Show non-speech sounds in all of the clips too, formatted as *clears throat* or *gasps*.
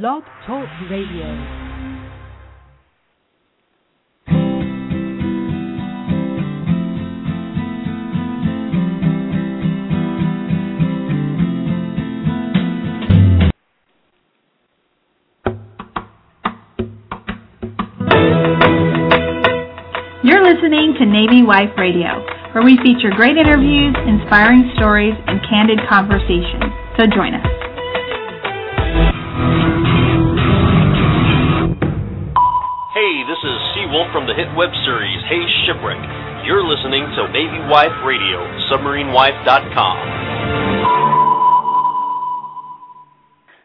Blog Talk Radio. You're listening to Navy Wife Radio, where we feature great interviews, inspiring stories, and candid conversations. So join us. The hit web series Hey Shipwreck. You're listening to Navy Wife Radio, submarinewife.com.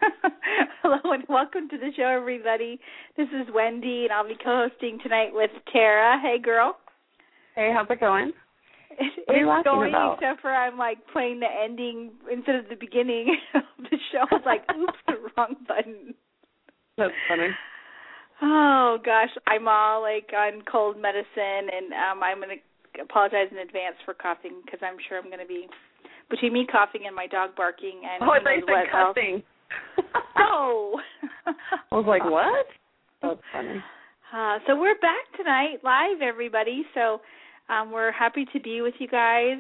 *laughs* Hello and welcome to the show, everybody. This is Wendy, and I'll be co-hosting tonight with Tara. Hey, girl. Hey, how's it going? It, What are you it's going, about? except for I'm like playing the ending instead of the beginning *laughs* of the show. I was like, *laughs* oops, the wrong button. That's funny. Oh gosh, I'm all like on cold medicine, and um I'm going to apologize in advance for coughing because I'm sure I'm going to be between me coughing and my dog barking and Oh, I thought you said cussing. *laughs* No. I was like, what? That's funny. Uh, so we're back tonight, live, everybody. So um, we're happy to be with you guys.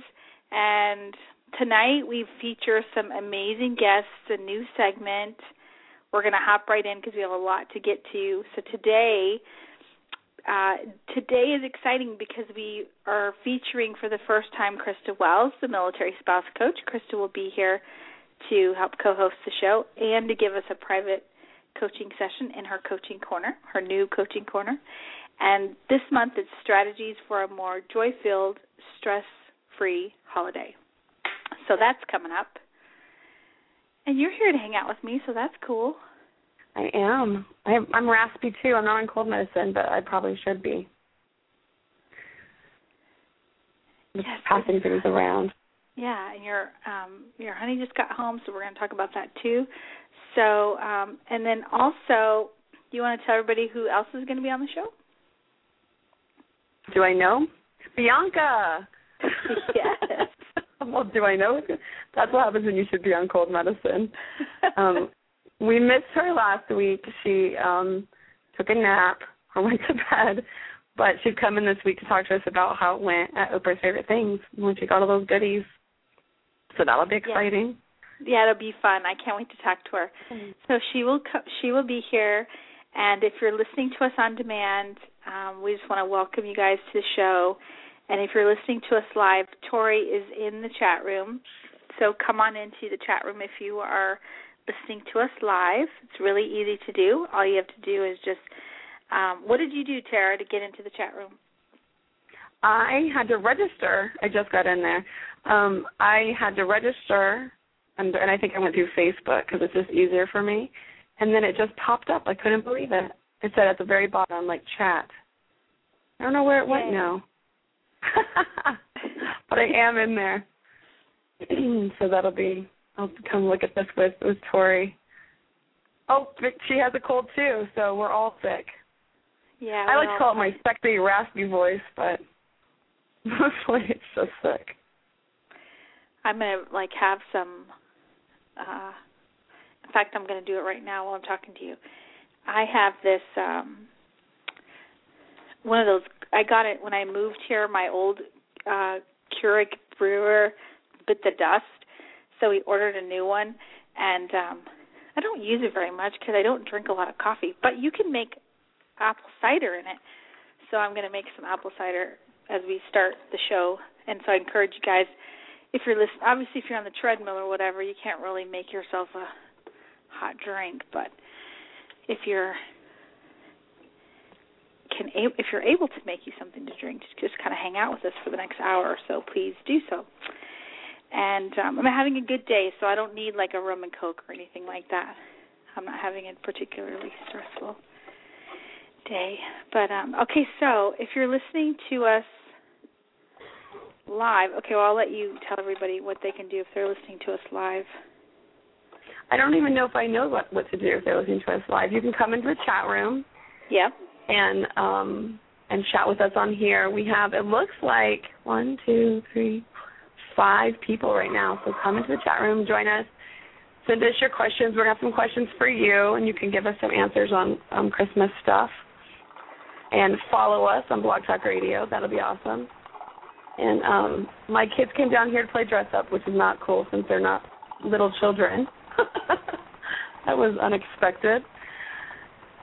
And tonight we feature some amazing guests, a new segment. We're going to hop right in because we have a lot to get to. So today, uh, today is exciting because we are featuring for the first time Krista Wells, the military spouse coach. Krista will be here to help co-host the show and to give us a private coaching session in her coaching corner, her new coaching corner. And this month it's strategies for a more joy-filled, stress-free holiday. So that's coming up. And you're here to hang out with me, so that's cool. I am. I, I'm raspy too. I'm not on cold medicine, but I probably should be. Just Yes, passing things around. Yeah, and your um your honey just got home, so we're going to talk about that too. So, um and then also, do you want to tell everybody who else is going to be on the show? Do I know? Bianca. *laughs* Yes. *laughs* well, do I know? That's what happens when you should be on cold medicine. Um, we missed her last week. She um took a nap or *laughs* went to bed, but she'd come in this week to talk to us about how it went at Oprah's favorite things when she got all those goodies. So that'll be exciting. Yeah, it'll be fun. I can't wait to talk to her. So she will co- she will be here, and if you're listening to us on demand, um, we just want to welcome you guys to the show. And if you're listening to us live, Tori is in the chat room. So come on into the chat room if you are listening to us live. It's really easy to do. All you have to do is just um, what did you do, Tara, to get into the chat room? I had to register. I just got in there. Um, I had to register, and, and I think I went through Facebook because it's just easier for me. And then it just popped up. I couldn't believe it. It said at the very bottom, like chat. I don't know where it went Yay. now. *laughs* but I am in there. *clears throat* so that'll be. I'll come look at this with with Tori. Oh, she has a cold too, so we're all sick. Yeah, I like to call it my sexy, raspy voice, but *laughs* mostly it's just sick. I'm gonna like have some. uh In fact, I'm gonna do it right now while I'm talking to you. I have this um one of those. I got it when I moved here. My old uh Keurig brewer bit the dust, so we ordered a new one, and um I don't use it very much because I don't drink a lot of coffee. But you can make apple cider in it, so I'm going to make some apple cider as we start the show. And so I encourage you guys if you're listening, obviously if you're on the treadmill or whatever, you can't really make yourself a hot drink, but if you're can if you're able to make you something to drink, just, just kind of hang out with us for the next hour or so, please do so. And um, I'm having a good day, so I don't need like a rum and coke or anything like that. I'm not having a particularly stressful day. But um okay, so if you're listening to us live, okay, well I'll let you tell everybody what they can do if they're listening to us live. I don't even know if I know what what to do if they're listening to us live. You can come into the chat room Yep. And um and chat with us on here. We have it looks like one, two, three, five people right now. So come into the chat room, join us. send us your questions. We're gonna have some questions for you, and you can give us some answers on um, Christmas stuff. And follow us on Blog Talk Radio. That'll be awesome. And um, my kids came down here to play dress up, which is not cool since they're not little children. *laughs* that was unexpected.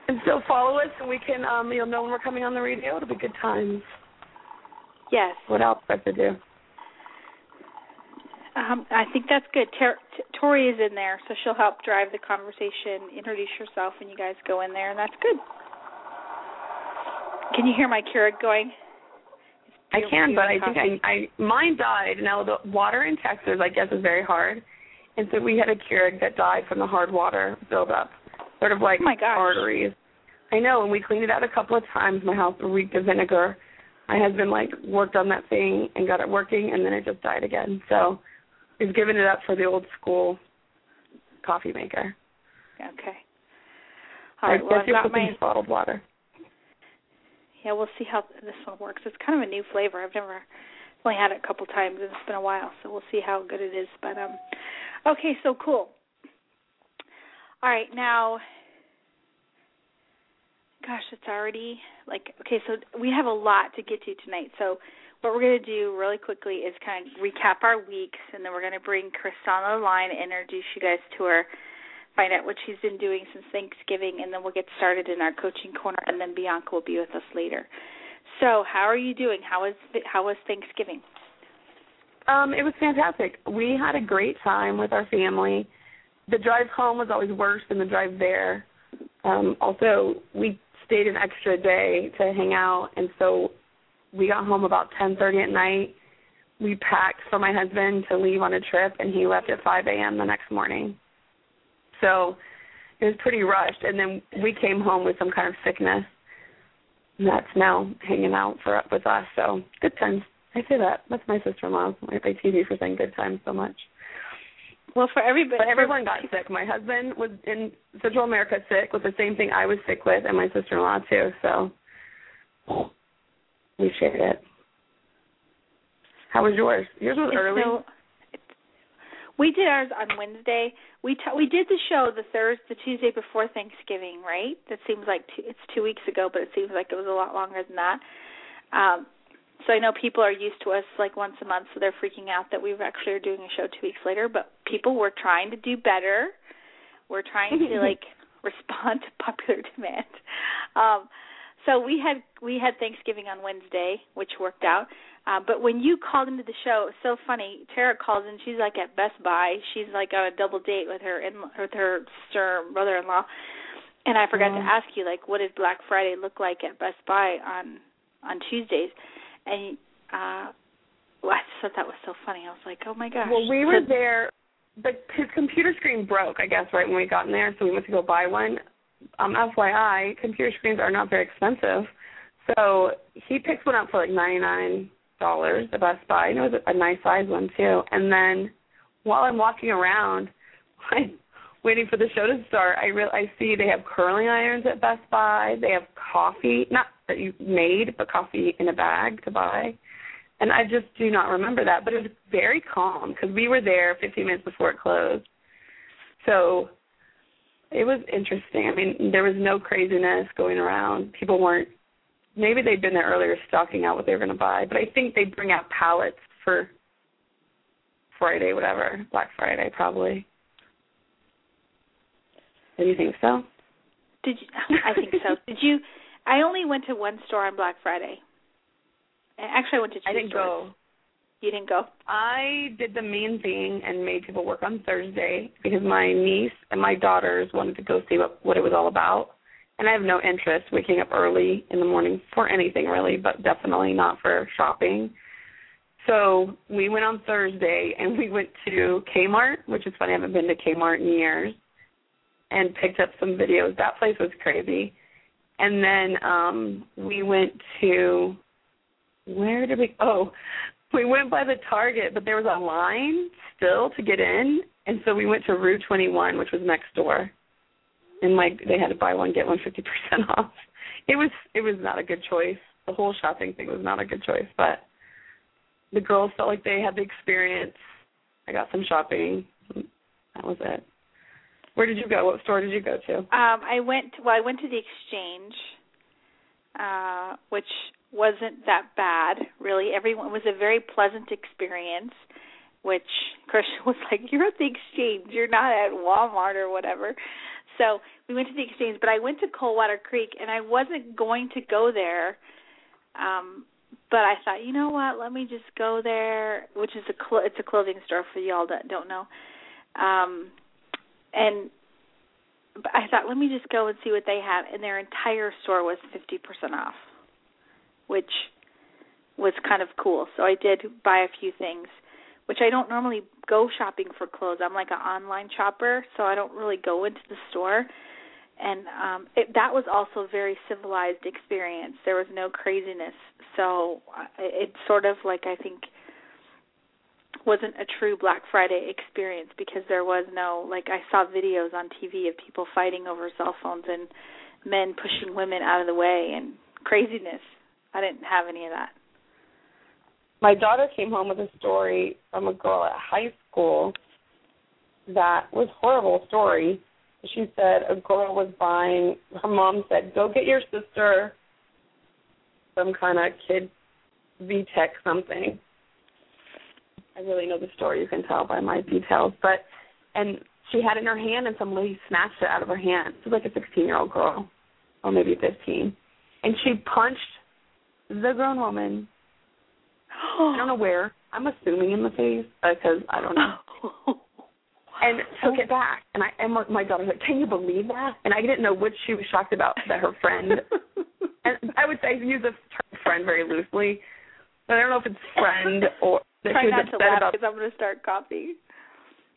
And so follow us, and we can um, you'll know when we're coming on the radio. It'll be good times. Yes. What else I have to do? Um, I think that's good. Ter- T- Tori is in there, so she'll help drive the conversation, introduce yourself, and you guys go in there, and that's good. Can you hear my Keurig going? I can, but I think I, I mine died. Now the water in Texas, I guess, is very hard, and so we had a Keurig that died from the hard water buildup, sort of like oh my gosh. arteries. I know, and we cleaned it out a couple of times. My house reeked of vinegar. My husband like worked on that thing and got it working, and then it just died again. So we've given it up for the old school coffee maker. Okay. All right. I Well, I've got my. bottled water. Yeah, we'll see how this one works. It's kind of a new flavor. I've never only had it a couple times, and it's been a while, so we'll see how good it is. But um, okay, so cool. All right, now, gosh, it's already like okay. So we have a lot to get to tonight. So what we're going to do really quickly is kind of recap our weeks, and then we're going to bring Chris on the line introduce you guys to her find out what she's been doing since Thanksgiving, and then we'll get started in our coaching corner, and then Bianca will be with us later. So, how are you doing? How was how was Thanksgiving? Um, it was fantastic. We had a great time with our family. The drive home was always worse than the drive there. Um, also, we stayed an extra day to hang out, and so we got home about 10:30 at night. We packed for my husband to leave on a trip, and he left at 5 a.m. the next morning. So it was pretty rushed, and then we came home with some kind of sickness. And that's now hanging out for up with us. So good times. I say that. That's my sister-in-law. My TV for saying good times so much. Well, for everybody, But everyone got sick. My husband was in Central America sick with the same thing I was sick with, and my sister-in-law too. So we shared it. How was yours? Yours was early. so- we did ours on Wednesday. We t- we did the show the Thursday, the Tuesday before Thanksgiving, right? That seems like two, it's two weeks ago, but it seems like it was a lot longer than that. Um, so I know people are used to us like once a month, so they're freaking out that we actually are doing a show two weeks later. But people were trying to do better. We're trying to *laughs* like respond to popular demand. Um, so we had we had Thanksgiving on Wednesday, which worked out. Uh, but when you called into the show, it was so funny. Tara calls in. She's like at Best Buy. She's like on a double date with her in with her sister brother-in-law. And I forgot Oh. to ask you, like, what did Black Friday look like at Best Buy on on Tuesdays? And uh, well, I just thought that was so funny. I was like, oh my gosh. Well, we were So- there. The his computer screen broke, I guess, right when we got in there, so we went to go buy one. Um, FYI, computer screens are not very expensive, so he picked one up for like ninety nine dollars at Best Buy, and it was a nice size one too. And then while I'm walking around, *laughs* I'm waiting for the show to start. I real I see they have curling irons at Best Buy. They have coffee, not that you made, but coffee in a bag to buy. And I just do not remember that, but it was very calm because we were there 15 minutes before it closed. So it was interesting. I mean, there was no craziness going around. People weren't. Maybe they'd been there earlier stocking out what they were going to buy, but I think they bring out pallets for Friday, whatever, Black Friday, probably. Do you think so? Did you? *laughs* I think so. Did you? I only went to one store on Black Friday. Actually, I went to two I didn't stores. go. You didn't go? I did the mean thing and made people work on Thursday because my niece and my daughters wanted to go see what what it was all about. And I have no interest waking up early in the morning for anything really, but definitely not for shopping. So we went on Thursday and we went to Kmart, which is funny, I haven't been to Kmart in years, and picked up some videos. That place was crazy. And then um we went to where did we oh we went by the Target, but there was a line still to get in, and so we went to Rue 21, which was next door, and like they had to buy one get one fifty percent *laughs* off. It was it was not a good choice. The whole shopping thing was not a good choice, but the girls felt like they had the experience. I got some shopping. That was it. Where did you go? What store did you go to? Um, I went. Well, I went to the Exchange, uh, which wasn't that bad, really. Everyone was a very pleasant experience. Which Christian *laughs* was like, "You're at the Exchange. You're not at Walmart or whatever." So we went to the Exchange, but I went to Coldwater Creek, and I wasn't going to go there. Um, but I thought, you know what? Let me just go there, which is a cl- it's a clothing store for y'all that don't know. Um, and I thought, let me just go and see what they have, and their entire store was fifty percent off, which was kind of cool. So I did buy a few things, which I don't normally go shopping for clothes. I'm like an online shopper, so I don't really go into the store. And um it, that was also a very civilized experience. There was no craziness, so it, it's sort of like I think wasn't a true Black Friday experience because there was no like I saw videos on TV of people fighting over cell phones and men pushing women out of the way and craziness. I didn't have any of that. My daughter came home with a story from a girl at high school that was horrible story. She said a girl was buying her mom said, Go get your sister some kind of kid VTech something I really know the story. You can tell by my details. But and she had it in her hand, and some lady snatched it out of her hand. She was like a 16 year old girl, or maybe 15, and she punched the grown woman. I don't know where. I'm assuming in the face because I don't know. *laughs* and took it back. And I and my daughter was like, "Can you believe that?" And I didn't know which she was shocked about that her friend. *laughs* and I would say use the term friend very loosely, but I don't know if it's friend or that Try she was not to laugh about. because I'm going to start coughing.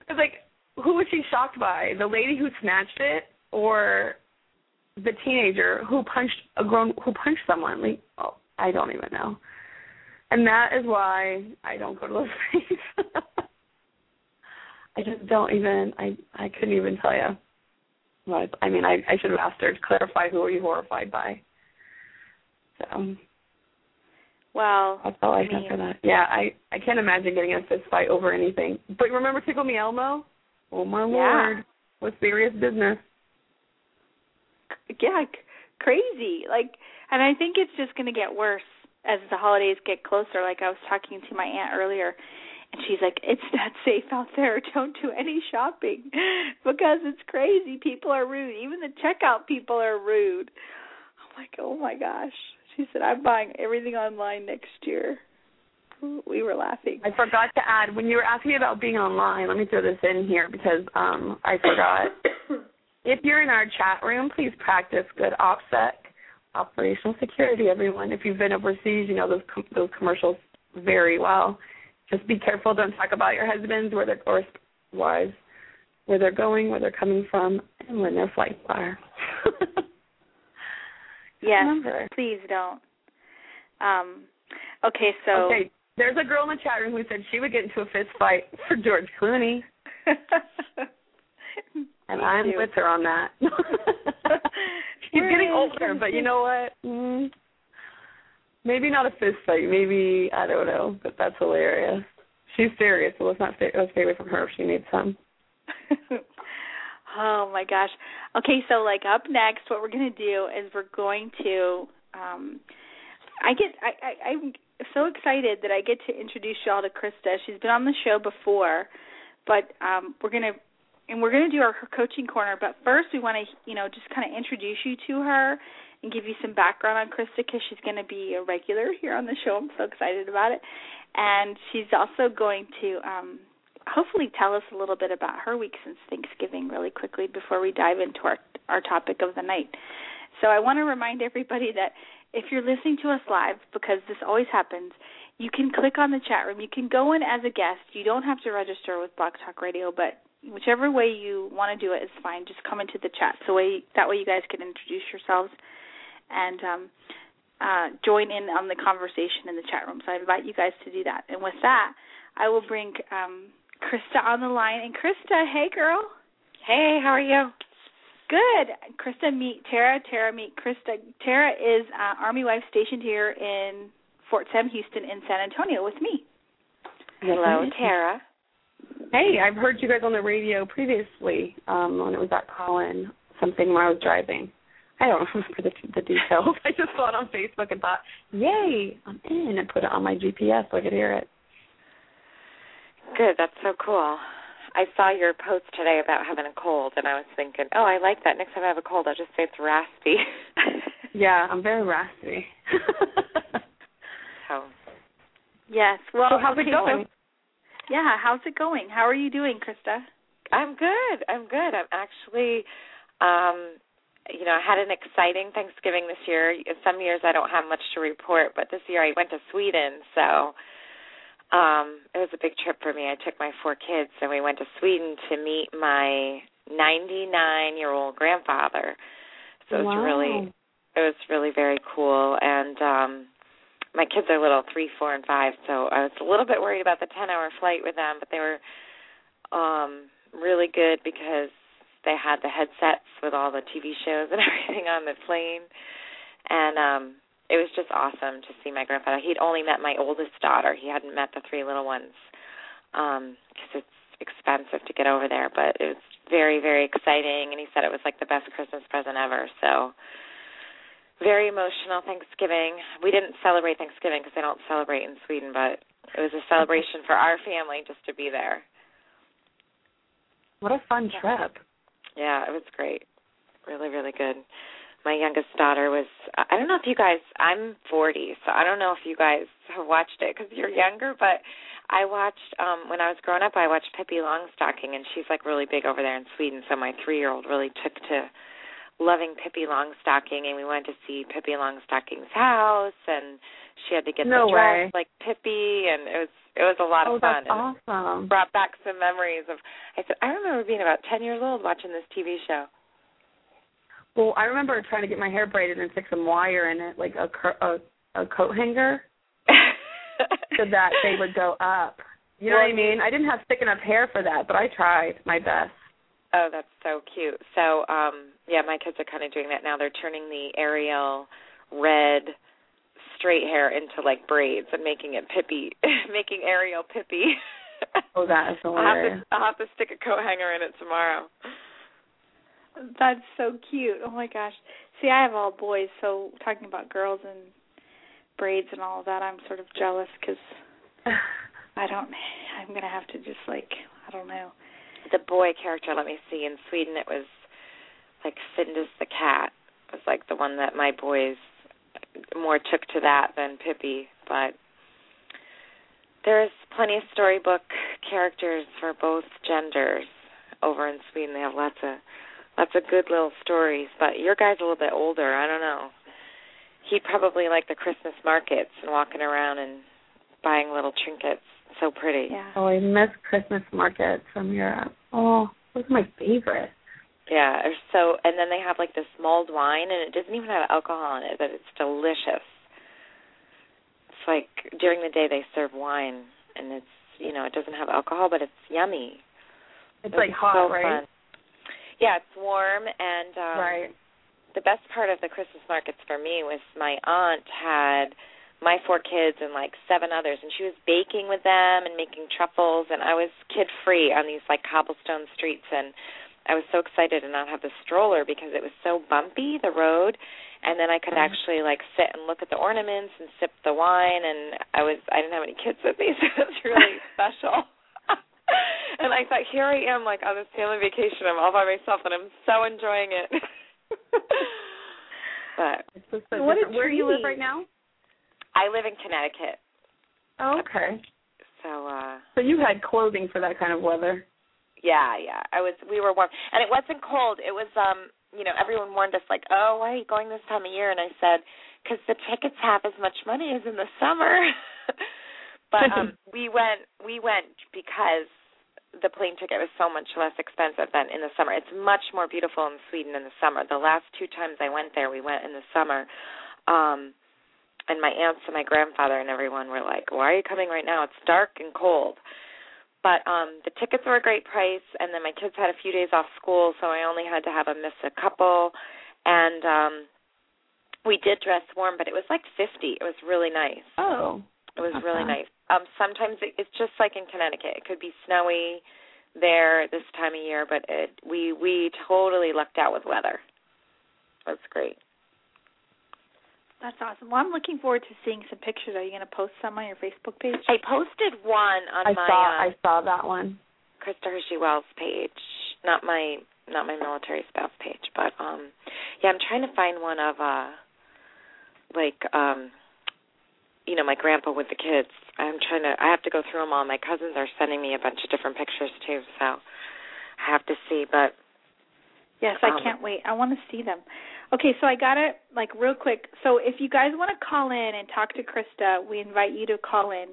It's like, who was she shocked by? The lady who snatched it, or the teenager who punched a grown who punched someone? Like, oh, I don't even know. And that is why I don't go to those *laughs* things. I just don't even. I I couldn't even tell you. What I mean, I I should have asked her to clarify who are you horrified by. So Well, that's all I I have mean- for that. Yeah, I I can't imagine getting in a fist fight over anything. But remember Tickle Me Elmo? Oh my Yeah. lord, was serious business. yeah, c- crazy. Like, and I think it's just going to get worse as the holidays get closer. Like I was talking to my aunt earlier, and she's like, "It's not safe out there. *laughs* Don't do any shopping *laughs* because it's crazy. People are rude. Even the checkout people are rude." I'm like, "Oh my gosh." She said, "I'm buying everything online next year." We were laughing. I forgot to add when you were asking about being online. Let me throw this in here because um I forgot. *coughs* if you're in our chat room, please practice good OPSEC, operational security. Everyone, if you've been overseas, you know those com- those commercials very well. Just be careful. Don't talk about your husbands, where they're or wives, where they're going, where they're coming from, and when their flights are. *laughs* yes, Remember. please don't. Um, okay, so Okay, there's a girl in the chat room who said she would get into a fist fight for George Clooney, *laughs* and I'm too. with her on that. *laughs* He's Where getting older, but you know what? Mm, maybe not a fist fight. Maybe I don't know, but that's hilarious. She's serious, so let's not stay, let's stay away from her if she needs some. *laughs* oh my gosh. Okay, so like up next what we're to do is we're going to um I get I, I I'm so excited that I get to introduce y'all to Krista. She's been on the show before, but um we're to and we're to do our coaching corner, but first we want to, you know, just kind of introduce you to her and give you some background on Krista because she's going to be a regular here on the show. I'm so excited about it. And she's also going to um hopefully tell us a little bit about her week since Thanksgiving really quickly before we dive into our our topic of the night. So I want to remind everybody that if you're listening to us live because this always happens, you can click on the chat room. You can go in as a guest. You don't have to register with Blog Talk Radio, but whichever way you want to do it is fine. Just come into the chat so way that way you guys can introduce yourselves and um uh join in on the conversation in the chat room. So I invite you guys to do that. And with that, I will bring um Krista on the line. And Krista, hey girl. Hey, how are you? Good. Krista, meet Tara. Tara, meet Krista. Tara is uh, Army wife stationed here in Fort Sam Houston in San Antonio with me. Hello, Tara. Hey, I've heard you guys on the radio previously um, when it was at Colin, something when I was driving. I don't *laughs* remember the, the details. *laughs* I just saw it on Facebook and thought, "Yay, I'm in!" and put it on my GPS so I could hear it. Good, that's so cool. I saw your post today about having a cold, and I was thinking, oh, I like that. Next time I have a cold, I'll just say it's raspy. *laughs* yeah, I'm very raspy. *laughs* so. Yes. Well, so how's okay, it going? So, yeah, how's it going? How are you doing, Krista? I'm good. I'm good. I'm actually um you know, I had an exciting Thanksgiving this year. Some years I don't have much to report, but this year I went to Sweden, so um it was a big trip for me. I took my four kids and we went to Sweden to meet my 99-year-old grandfather. So it was really it was really very cool and um my kids are little, 3, 4 and 5, so I was a little bit worried about the 10-hour flight with them, but they were um really good because they had the headsets with all the TV shows and *laughs* everything on the plane. And um it was just awesome to see my grandfather. He'd only met my oldest daughter. He hadn't met the three little ones um because it's expensive to get over there, but it was very very exciting and he said it was like the best Christmas present ever. So very emotional Thanksgiving. We didn't celebrate Thanksgiving because they don't celebrate in Sweden, but it was a celebration for our family just to be there. What a fun trip. Yeah, it was great. Really, really good. My youngest daughter was I don't know if you guys I'm 40, so I don't know if you guys have watched it cuz you're younger, but I watched um when I was growing up I watched Pippi Longstocking and she's like really big over there in Sweden, so my 3-year-old really took to loving Pippi Longstocking and we went to see Pippi Longstocking's house and she had to get no the dress way. like Pippi and it was it was a lot oh, of fun. That's awesome. brought back some memories of I said I remember being about 10 years old watching this TV show. Well, I remember trying to get my hair braided and stick some wire in it, like a a, a coat hanger, *laughs* so that they would go up. You know well, what I mean? I didn't have thick enough hair for that, but I tried my best. Oh, that's so cute. So, um, yeah, my kids are kind of doing that now. They're turning the Ariel red straight hair into like braids and making it pippy, *laughs* making Ariel pippy. oh, that is hilarious. I'll have, to, I'll have to stick a coat hanger in it tomorrow. That's so cute. Oh my gosh. See, I have all boys, so talking about girls and braids and all of that, I'm sort of jealous because *laughs* I don't. I'm gonna have to just like I don't know. The boy character, let me see. In Sweden, it was like Findus the cat. It was like the one that my boys more took to that than Pippi, but there's plenty of storybook characters for both genders over in Sweden. They have lots of lots of good little stories. But your guy's a little bit older. I don't know. He'd probably like the Christmas markets and walking around and buying little trinkets. So pretty. Yeah. Oh, I miss Christmas markets from Europe. Oh, those are my favorite. Yeah, so and then they have like this mulled wine and it doesn't even have alcohol in it, but it's delicious. It's like during the day they serve wine and it's you know, it doesn't have alcohol but it's yummy. It's it like hot, so right? Fun. Yeah, it's warm and um right. the best part of the Christmas markets for me was my aunt had my four kids and like seven others and she was baking with them and making truffles and I was kid free on these like cobblestone streets and I was so excited to not have the stroller because it was so bumpy the road and then I could Mm-hmm. actually like sit and look at the ornaments and sip the wine and I was I didn't have any kids with me *laughs* so it was really *laughs* special. *laughs* and I thought here I am like on this family vacation I'm all by myself and I'm so enjoying it. *laughs* but It's so What a. Where do you live right now? I live in Connecticut. Oh, okay. So uh So you had clothing for that kind of weather. Yeah, yeah. I was we were warm. And it wasn't cold. It was um, you know, everyone warned us like, "Oh, why are you going this time of year?" And I said, "Cuz the tickets have as much money as in the summer." *laughs* but um we went we went because the plane ticket was so much less expensive than in the summer. It's much more beautiful in Sweden in the summer. The last two times I went there, we went in the summer. Um and my aunts and my grandfather and everyone were like, "Why are you coming right now? It's dark and cold." But um the tickets were a great price and then my kids had a few days off school so I only had to have them miss a couple and um we did dress warm but it was like 50. It was really nice. Oh. It was Okay. really nice. Um, sometimes it, it's just like in Connecticut. It could be snowy there this time of year, but it we we totally lucked out with weather. That's great. That's awesome. Well, I'm looking forward to seeing some pictures. Are you going to post some on your Facebook page? I posted one on I my saw uh, I saw that one. Krista Hershey Wells page, not my not my military spouse page, but um yeah, I'm trying to find one of uh like um you know, my grandpa with the kids. I'm trying to I have to go through them all. My cousins are sending me a bunch of different pictures too, so I have to see, but Yes, Um, I can't wait. I want to see them. Okay, so I got it like real quick. So if you guys want to call in and talk to Krista, we invite you to call in.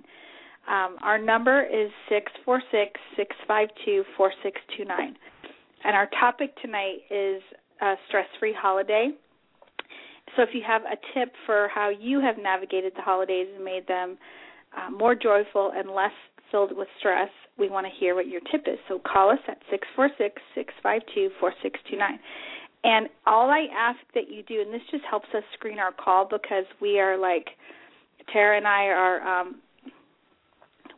Um, our number is six four six six five two four six two nine, and our topic tonight is a stress-free holiday. So if you have a tip for how you have navigated the holidays and made them uh, more joyful and less filled with stress, we want to hear what your tip is. So call us at six four six six five two four six two nine. And all I ask that you do, and this just helps us screen our call because we are like Tara and I are um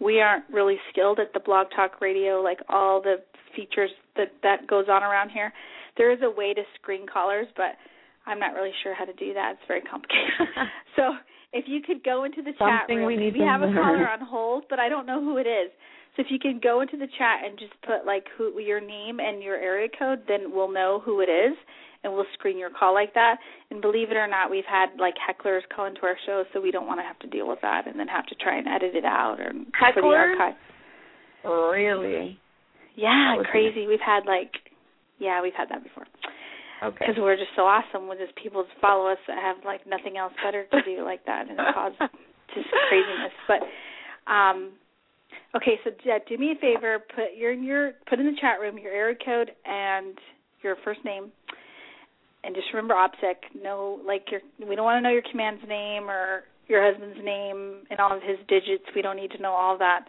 we aren't really skilled at the blog talk radio like all the features that that goes on around here. There is a way to screen callers, but I'm not really sure how to do that. It's very complicated. *laughs* so if you could go into the chat Something room, we need we to have a caller on hold, but I don't know who it is. So if you can go into the chat and just put like who your name and your area code, then we'll know who it is and we'll screen your call like that. And believe it or not, we've had like hecklers call into our show, so we don't want to have to deal with that and then have to try and edit it out or for the Hecklers? archive. Really? Yeah, That was crazy. We've had like, yeah, we've had that before. Okay. Because we're just so awesome with just people to follow us that have like nothing else better to do like that, and *laughs* it causes just craziness. But um okay, so yeah, do me a favor, put your in your put in the chat room your area code and your first name, and just remember OPSEC. No, like your we don't want to know your command's name or your husband's name and all of his digits. We don't need to know all that.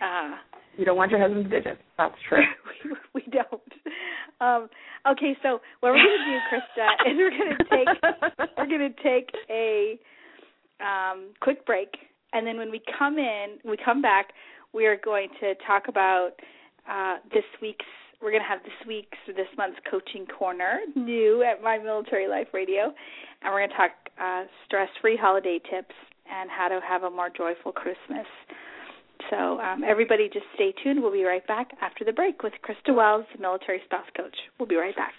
Uh, you don't want your husband's digits. That's true. *laughs* we, we don't. Um, okay, so what we're going to do, Krista, *laughs* is we're going to take we're going to take a um, quick break, and then when we come in, we come back, we are going to talk about uh, this week's. We're going to have this week's this month's coaching corner new at My Military Life Radio, and we're going to talk uh, stress-free holiday tips and how to have a more joyful Christmas. So um, everybody just stay tuned. We'll be right back after the break with Krista Wells, military spouse coach. We'll be right back.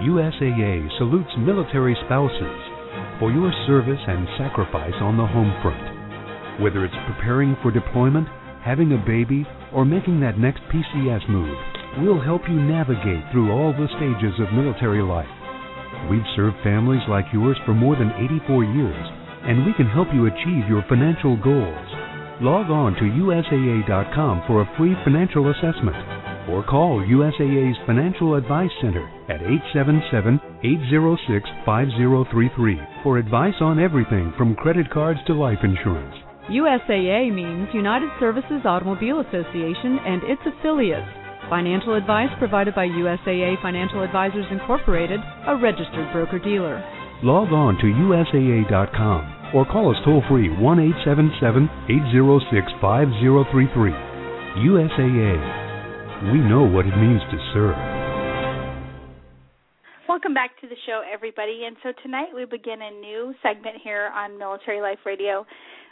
USAA salutes military spouses for your service and sacrifice on the home front. Whether it's preparing for deployment, having a baby, or making that next PCS move, we'll help you navigate through all the stages of military life. We've served families like yours for more than 84 years, and we can help you achieve your financial goals. Log on to USAA.com for a free financial assessment or call USAA's Financial Advice Center at 877-806-5033 for advice on everything from credit cards to life insurance. USAA means United Services Automobile Association and its affiliates. Financial advice provided by USAA Financial Advisors Incorporated, a registered broker dealer. Log on to USAA.com or call us toll free 1 877 806 5033. USAA. We know what it means to serve. Welcome back to the show, everybody. And so tonight we begin a new segment here on Military Life Radio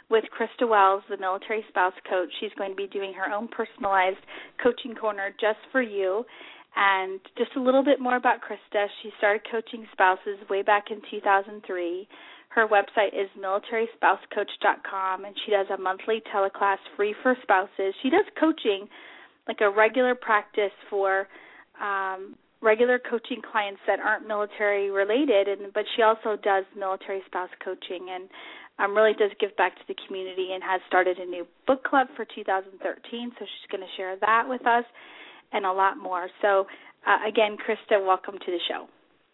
with Krista Wells, the military spouse coach. She's going to be doing her own personalized coaching corner just for you. And just a little bit more about Krista. She started coaching spouses way back in 2003. Her website is militaryspousecoach.com, and she does a monthly teleclass free for spouses. She does coaching, like a regular practice for um, regular coaching clients that aren't military related, and but she also does military spouse coaching and um, really does give back to the community and has started a new book club for 2013. So she's going to share that with us and a lot more. So uh, again, Krista, welcome to the show.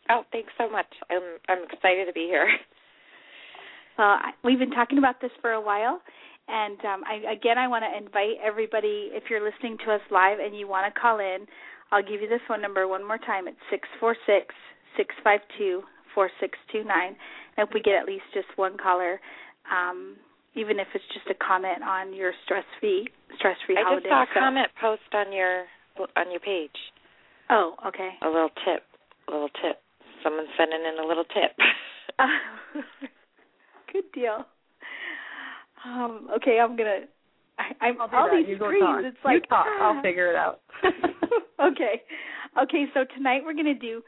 Oh, thanks so much. I'm I'm excited to be here. *laughs* Well, we've been talking about this for a while, and um, I, again, I want to invite everybody. If you're listening to us live and you want to call in, I'll give you the phone number one more time. It's six four six six five two four six two nine. And if we get at least just one caller, um, even if it's just a comment on your stress free stress free holiday. I just saw a comment post on your on your page. Oh, okay. A little tip, a little tip. Someone's sending in a little tip. *laughs* *laughs* Good deal. Um, okay, I'm gonna. I, I'm I'll do all that. these you screens. It's like you talk. ah. I'll *laughs* figure it out. okay, okay. So tonight we're gonna do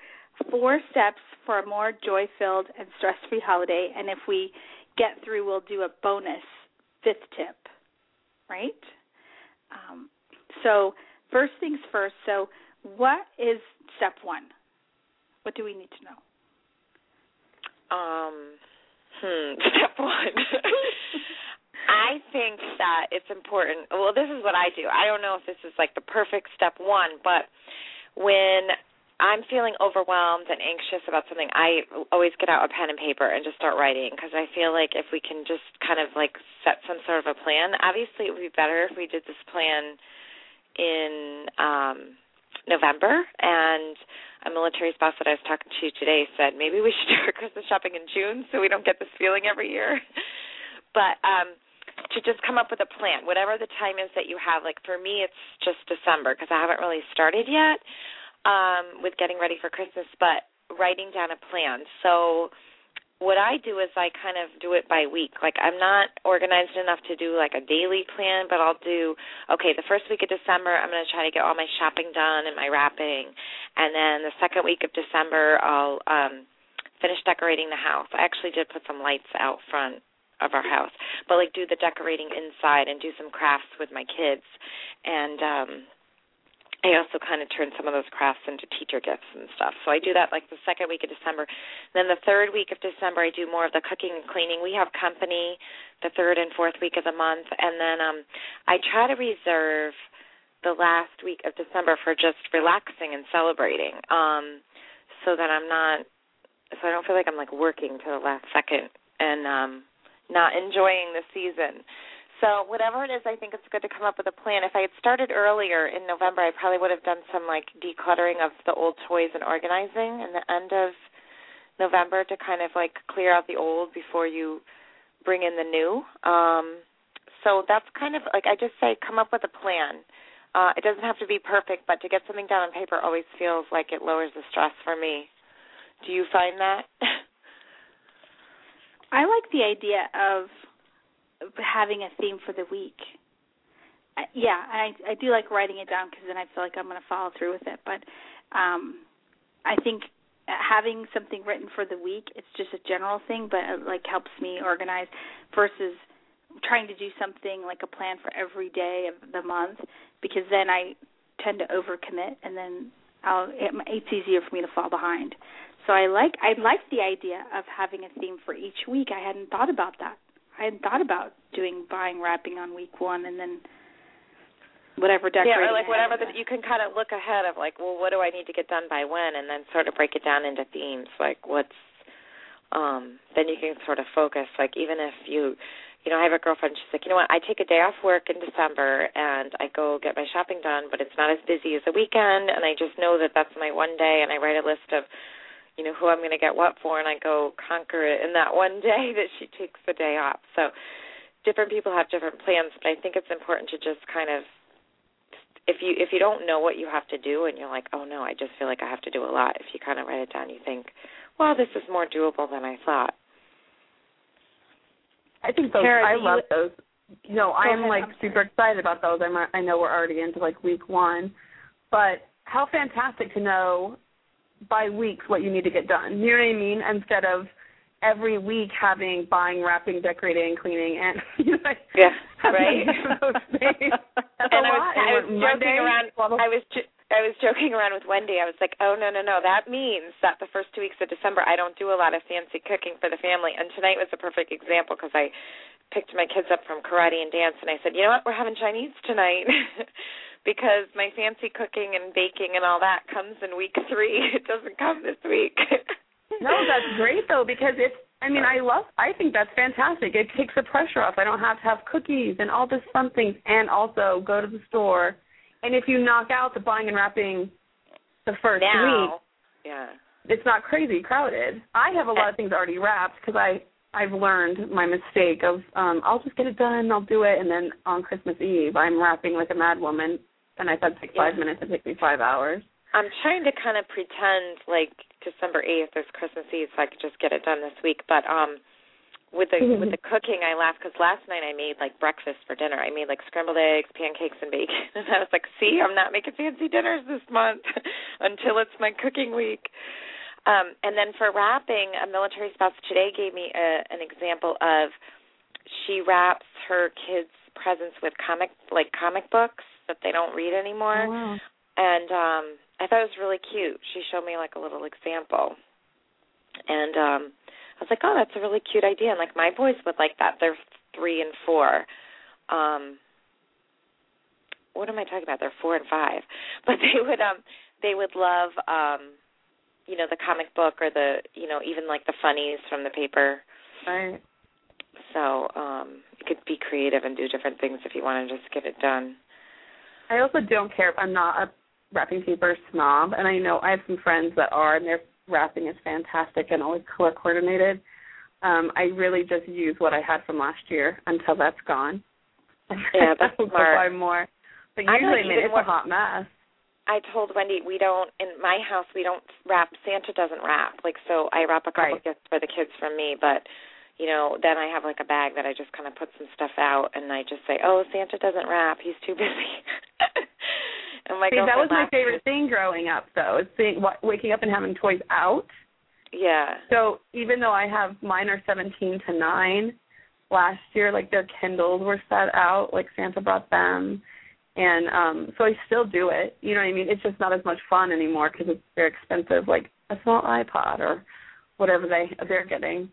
four steps for a more joy-filled and stress-free holiday, and if we get through, we'll do a bonus fifth tip. Right. Um, so first things first. So what is step one? What do we need to know? Um, hmm, *laughs* step one. *laughs* I think that it's important. Well, this is what I do. I don't know if this is like the perfect step one, but when I'm feeling overwhelmed and anxious about something, I always get out a pen and paper and just start writing because I feel like if we can just kind of like set some sort of a plan. Obviously, it would be better if we did this plan in um November and a military spouse that I was talking to today said maybe we should do our Christmas shopping in June so we don't get this feeling every year. *laughs* but um to just come up with a plan, whatever the time is that you have. Like for me, it's just December because I haven't really started yet um, with getting ready for Christmas, but writing down a plan. So what I do is I kind of do it by week. Like I'm not organized enough to do like a daily plan, but I'll do okay, the first week of December I'm going to try to get all my shopping done and my wrapping. And then the second week of December I'll um finish decorating the house. I actually did put some lights out front of our house, but like do the decorating inside and do some crafts with my kids. And um I also kind of turn some of those crafts into teacher gifts and stuff. So I do that like the second week of December. Then the third week of December I do more of the cooking and cleaning. We have company the third and fourth week of the month and then um I try to reserve the last week of December for just relaxing and celebrating. Um so that I'm not so I don't feel like I'm like working to the last second and um not enjoying the season. So whatever it is, I think it's good to come up with a plan. If I had started earlier in November, I probably would have done some like decluttering of the old toys and organizing in the end of November to kind of like clear out the old before you bring in the new. Um so that's kind of like I just say come up with a plan. Uh it doesn't have to be perfect, but to get something down on paper always feels like it lowers the stress for me. Do you find that? *laughs* I like the idea of having a theme for the week. Uh, yeah, I I do like writing it down because then I feel like I'm going to follow through with it. But um I think having something written for the week, it's just a general thing, but it like helps me organize versus trying to do something like a plan for every day of the month because then I tend to overcommit and then I'll it, it's easier for me to fall behind. So I like I like the idea of having a theme for each week. I hadn't thought about that. I hadn't thought about doing buying wrapping on week one and then whatever decorating. Yeah, or like whatever that you can kind of look ahead of like, well, what do I need to get done by when, and then sort of break it down into themes. Like what's um then you can sort of focus. Like even if you you know, I have a girlfriend, she's like, you know what, I take a day off work in December and I go get my shopping done, but it's not as busy as a weekend and I just know that that's my one day and I write a list of you know who I'm going to get what for, and I go conquer it in that one *laughs* day that she takes the day off. So different people have different plans, but I think it's important to just kind of if you if you don't know what you have to do and you're like, oh no, I just feel like I have to do a lot. If you kind of write it down, you think, well, this is more doable than I thought. I think those. Tara, I love you- those. No, I'm ahead, like I'm super excited about those. I'm. I know we're already into like week one, but how fantastic to know by weeks what you need to get done. You know what I mean? Instead of every week having buying, wrapping, decorating, cleaning, and *laughs* you know, like, Yeah, right. *laughs* those things. That's and a I was, lot. I was And joking Monday, around. blah, blah, I was I was joking around with Wendy. I was like, "Oh no, no, no! That means that the first two weeks of December, I don't do a lot of fancy cooking for the family." And tonight was a perfect example because I picked my kids up from karate and dance, and I said, "You know what? We're having Chinese tonight." *laughs* because my fancy cooking and baking and all that comes in week three. *laughs* It doesn't come this week. *laughs* No, that's great though because it's. I mean, I love. I think that's fantastic. It takes the pressure off. I don't have to have cookies and all this fun things, and also go to the store. And if you knock out the buying and wrapping the first week, yeah, it's not crazy crowded. I have a lot of things already wrapped because I I've learned my mistake of um I'll just get it done, I'll do it, and then on Christmas Eve I'm wrapping like a mad woman, and I thought it'd take five Yeah. minutes, it take me five hours. I'm trying to kind of pretend like December 8th is Christmas Eve so I could just get it done this week, but um with the with the *laughs* cooking I laughed cuz last night I made like breakfast for dinner. I made like scrambled eggs, pancakes and bacon. *laughs* And I was like, "See, I'm not making fancy dinners this month *laughs* until it's my cooking week." Um and then for wrapping, a military spouse today gave me a, an example of she wraps her kids presents with comic like comic books that they don't read anymore Oh, wow. and um I thought it was really cute. She showed me like a little example. And um I was like, "Oh, that's a really cute idea." And like my boys would like that. They're 3 and 4. Um what am I talking about? They're 4 and 5. *laughs* But they would um they would love um you know the comic book or the you know even like the funnies from the paper. Right. So um you could be creative and do different things if you want to just get it done. I also don't care if I'm not a wrapping paper snob, and I know I have some friends that are, and their wrapping is fantastic and always color coordinated. Um, I really just use what I had from last year until that's gone. Yeah, *laughs* that's I'll smart. buy more. But usually, like I mean, it's more- a hot mess. I told Wendy we don't in my house we don't wrap Santa doesn't wrap. Like so I wrap a couple Right. gifts for the kids from me, but you know, then I have like a bag that I just kind of put some stuff out and I just say, "Oh, Santa doesn't wrap. He's too busy." *laughs* and my See, that was my favorite thing growing up, though, is seeing, wa- waking up and having toys out. Yeah. So even though I have mine are 17 to 9, last year like their Kindles were set out, like Santa brought them, and um so I still do it. You know what I mean? It's just not as much fun anymore because it's very expensive, like a small iPod or whatever they they're getting.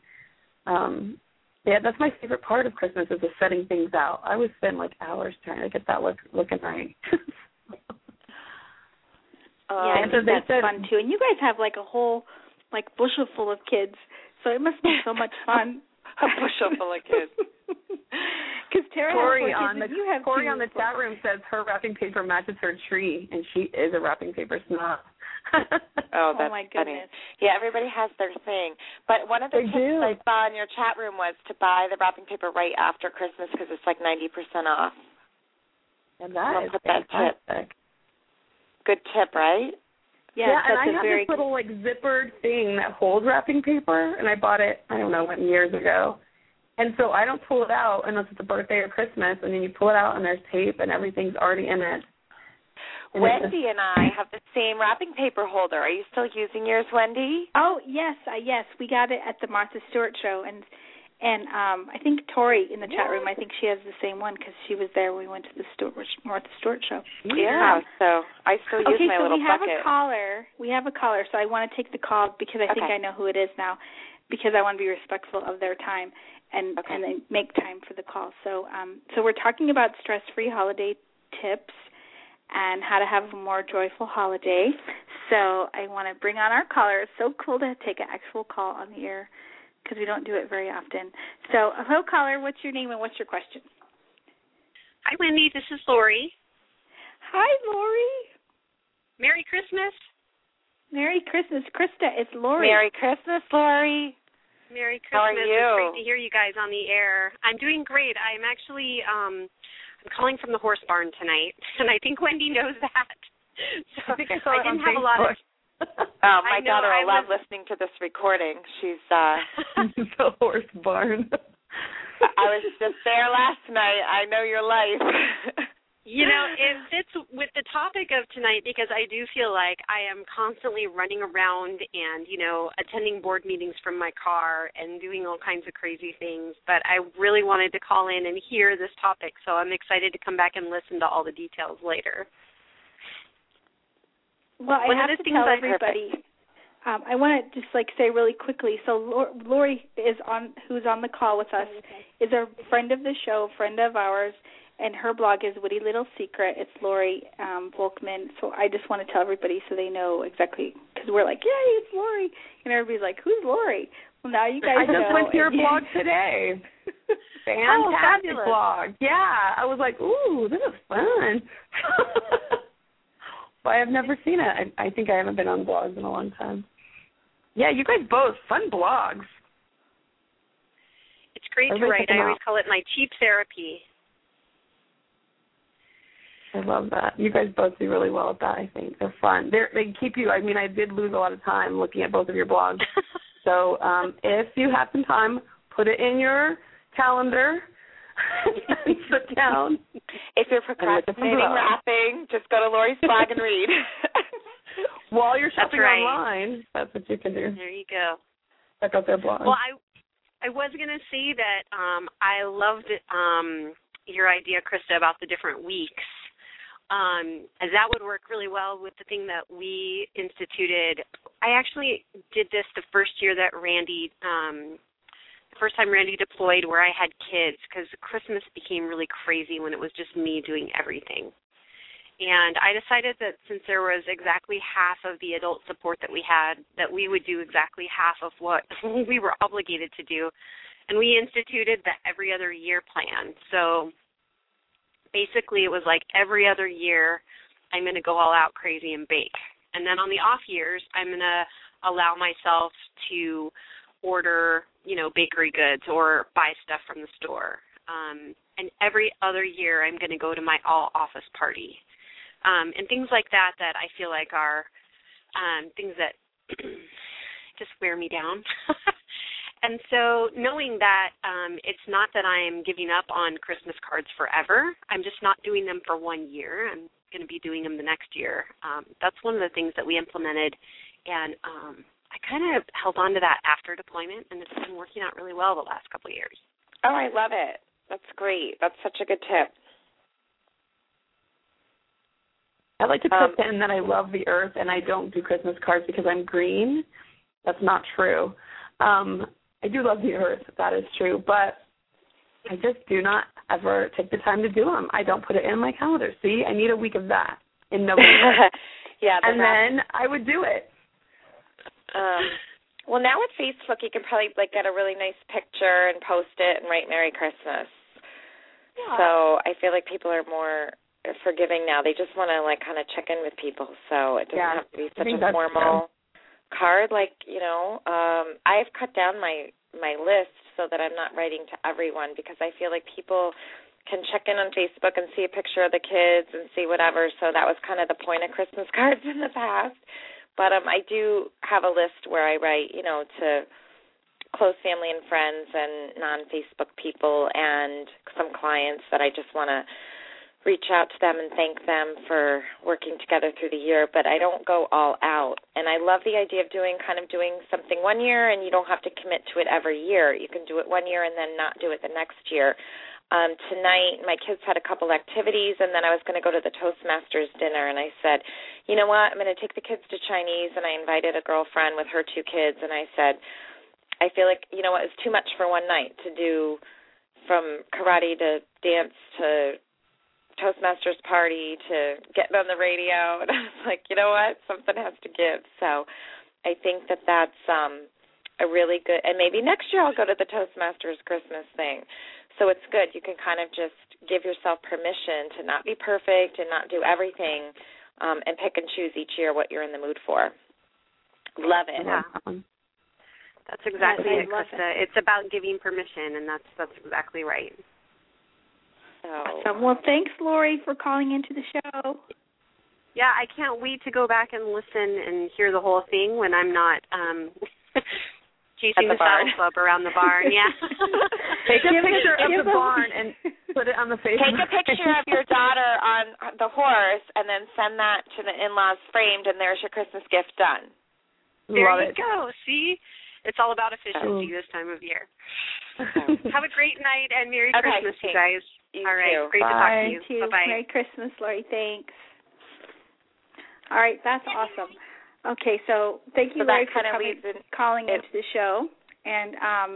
Um yeah, that's my favorite part of Christmas is the setting things out. I would spend like hours trying to get that look looking right. *laughs* Um, yeah, I think that's said- fun too. And you guys have like a whole like bushel full of kids, so it must be so much *laughs* fun. A bushel full of *laughs* kids. Because Tara Corey has four on the you have Corey on the chat room says her wrapping paper matches her tree, and she is a wrapping paper snob. Oh, *laughs* Oh, that's my funny. goodness. Yeah, everybody has their thing. But one of the They tips do. I saw in your chat room was to buy the wrapping paper right after Christmas because it's like ninety percent off. and I'll that is put that tip. Good tip, right? Yes, yeah, and I have very this little like zippered thing that holds wrapping paper, and I bought it I don't know when years ago. And so I don't pull it out unless it's a birthday or Christmas, and then you pull it out and there's tape and everything's already in it. And it's Wendy and I have the same wrapping paper holder. Are you still using yours, Wendy? Oh yes, uh, yes, we got it at the Martha Stewart show, and and um I think Tori in the chat room. I think she has the same one because she was there when we went to the Stewart, Martha Stewart show. Yeah. So I still use okay, my so little we have bucket. a caller. We have a caller, so I want to take the call because I think I know who it is now, because I want to be respectful of their time and Okay. and then make time for the call. So um so we're talking about stress-free holiday tips and how to have a more joyful holiday. So I want to bring on our caller. It's so cool to take an actual call on the air because we don't do it very often. So hello caller, what's your name and what's your question? Hi, Wendy. This is Lori. Hi, Lori. Merry Christmas. Merry Christmas, Krista. It's Lori. Merry Christmas, Lori. Merry Christmas. How are It's you? great to hear you guys on the air. I'm doing great. I'm actually um I'm calling from the horse barn tonight, *laughs* and I think Wendy knows that. *laughs* So I think I saw it didn't on have a lot of Oh, my know, daughter I will love was- listening to this recording. She's uh *laughs* *laughs* the horse barn. I was just there last night. I know your life. You know, *laughs* it fits with the topic of tonight because I do feel like I am constantly running around and, you know, attending board meetings from my car and doing all kinds of crazy things. But I really wanted to call in and hear this topic, so I'm excited to come back and listen to all the details later. Well, I One of have the to tell I- everybody. Um, I want to just like say really quickly. So Lor- Lori is on, who's on the call with us, is a friend of the show, friend of ours, and her blog is Witty Little Secret. It's Lori um, Volkman. So I just want to tell everybody so they know exactly because we're like, yay, it's Lori, and everybody's like, who's Lori? Well, now you guys I just know. went to your and- blog today. *laughs* Oh, Fantastic fabulous. blog. Yeah, I was like, ooh, this is fun. *laughs* but I've never seen it. I, I think I haven't been on blogs in a long time. Yeah, you guys both fun blogs. It's great Everybody to write. I always out. call it my cheap therapy. I love that. You guys both do really well at that. I think they're fun. They're, they keep you. I mean, I did lose a lot of time looking at both of your blogs. *laughs* so um, if you have some time, put it in your calendar. And *laughs* sit down. If you're And look at the procrastinating wrapping, just go to Lori's blog and read. *laughs* While you're That's shopping right. online, that's what you can do. There you go. Check out their blog. Well, I I was gonna say that um I loved um your idea, Krista, about the different weeks. Um, as that would work really well with the thing that we instituted. I actually did this the first year that Randy um first time Randy deployed where I had kids because Christmas became really crazy when it was just me doing everything. And I decided that since there was exactly half of the adult support that we had, that we would do exactly half of what *laughs* we were obligated to do. And we instituted the every other year plan. So basically, it was like every other year, I'm going to go all out crazy and bake. And then on the off years, I'm going to allow myself to order, you know, bakery goods or buy stuff from the store. Um, and every other year, I'm going to go to my all office party um, and things like that that I feel like are um, things that *clears throat* just wear me down. *laughs* and so knowing that um, it's not that I'm giving up on Christmas cards forever, I'm just not doing them for one year. I'm going to be doing them the next year. Um, that's one of the things that we implemented, and um, I kind of held on to that after deployment, and it's been working out really well the last couple of years. oh, I love it. That's great. That's such a good tip. I like to Um, in that I love the earth and I don't do Christmas cards because I'm green. That's not true. Um, I do love the earth. That is true, but I just do not ever take the time to do them. I don't put it in my calendar. See, I need a week of that in November, *laughs* yeah, and that's- then I would do it. Um, well, now with Facebook, you can probably like get a really nice picture and post it and write "Merry Christmas." Yeah. So I feel like people are more forgiving now. They just want to like kind of check in with people, so it doesn't Yeah, have to be such a formal card. Like you know, um, I've cut down my my list so that I'm not writing to everyone because I feel like people can check in on Facebook and see a picture of the kids and see whatever. So that was kind of the point of Christmas *laughs* cards in the past. But um I do have a list where I write, you know, to close family and friends and non-Facebook people and some clients that I just want to reach out to them and thank them for working together through the year, but I don't go all out. And I love the idea of doing kind of doing something one year and you don't have to commit to it every year. You can do it one year and then not do it the next year. Um tonight my kids had a couple activities and then I was going to go to the Toastmasters dinner and I said, "You know what? I'm going to take the kids to Chinese." And I invited a girlfriend with her two kids and I said, I feel like you know what it's too much for one night to do from karate to dance to Toastmasters party to getting on the radio *laughs* and I was like, you know what? Something has to give. So I think that that's um a really good and maybe next year I'll go to the Toastmasters Christmas thing. So it's good. You can kind of just give yourself permission to not be perfect and not do everything um and pick and choose each year what you're in the mood for. Love it. Yeah. That's exactly I it, love Krista. It's about giving permission, and that's that's exactly right. So Awesome. Well, thanks, Lori, for calling into the show. Yeah, I can't wait to go back and listen and hear the whole thing when I'm not um *laughs* chasing the the, saddle barn. club around the barn. *laughs* Yeah. *laughs* Take a Give picture us- of the us- barn and *laughs* put it on the Facebook. Take a *laughs* picture of your daughter on the horse and then send that to the in-laws framed and there's your Christmas gift done. there Love you it. go. See, it's all about efficiency Oh. this time of year. Have a great night and Merry Okay, Christmas, you guys. You all right, too. great to talk Bye. to you. too. Bye bye. Merry Christmas, Lori. Thanks. All right, that's awesome. Okay, so thank you, So Lori, for coming, leads in calling it- into the show. And um,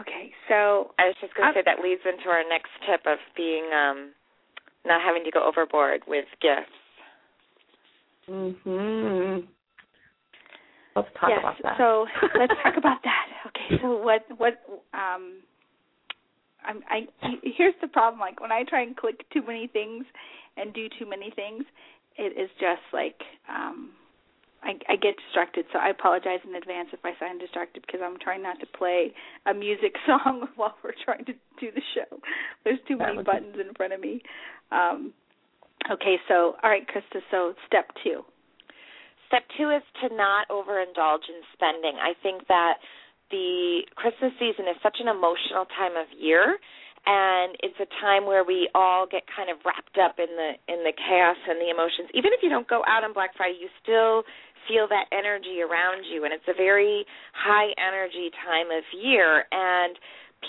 okay, so I was just going to say that leads into our next tip of being um not having to go overboard with gifts. Mhm. Let's talk yes, about that. so *laughs* let's talk about that. Okay, so what what um I'm I here's the problem like when I try and click too many things and do too many things, it is just like um I I I get distracted, so I apologize in advance if I sound distracted because I'm trying not to play a music *laughs* song while we're trying to do the show. There's too many buttons in front of me. Um, okay, so all right, Krista. So step two. Step two is to not overindulge in spending. I think that the Christmas season is such an emotional time of year and it's a time where we all get kind of wrapped up in the in the chaos and the emotions. Even if you don't go out on Black Friday, you still feel that energy around you and it's a very high energy time of year and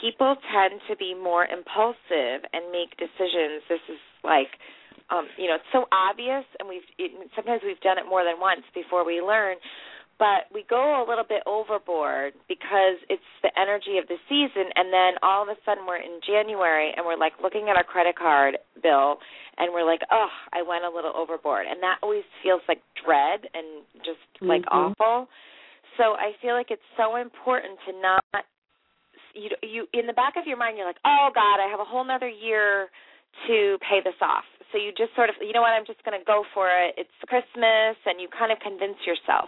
people tend to be more impulsive and make decisions. This is like um you know, it's so obvious and we've it, sometimes we've done it more than once before we learn but we go a little bit overboard because it's the energy of the season and then all of a sudden we're in January and we're like looking at our credit card bill and we're like, "Oh, I went a little overboard." And that always feels like dread and just mm-hmm. like awful. So I feel like it's so important to not you you in the back of your mind you're like, "Oh god, I have a whole nother year to pay this off." So you just sort of, you know what, I'm just going to go for it. It's Christmas and you kind of convince yourself.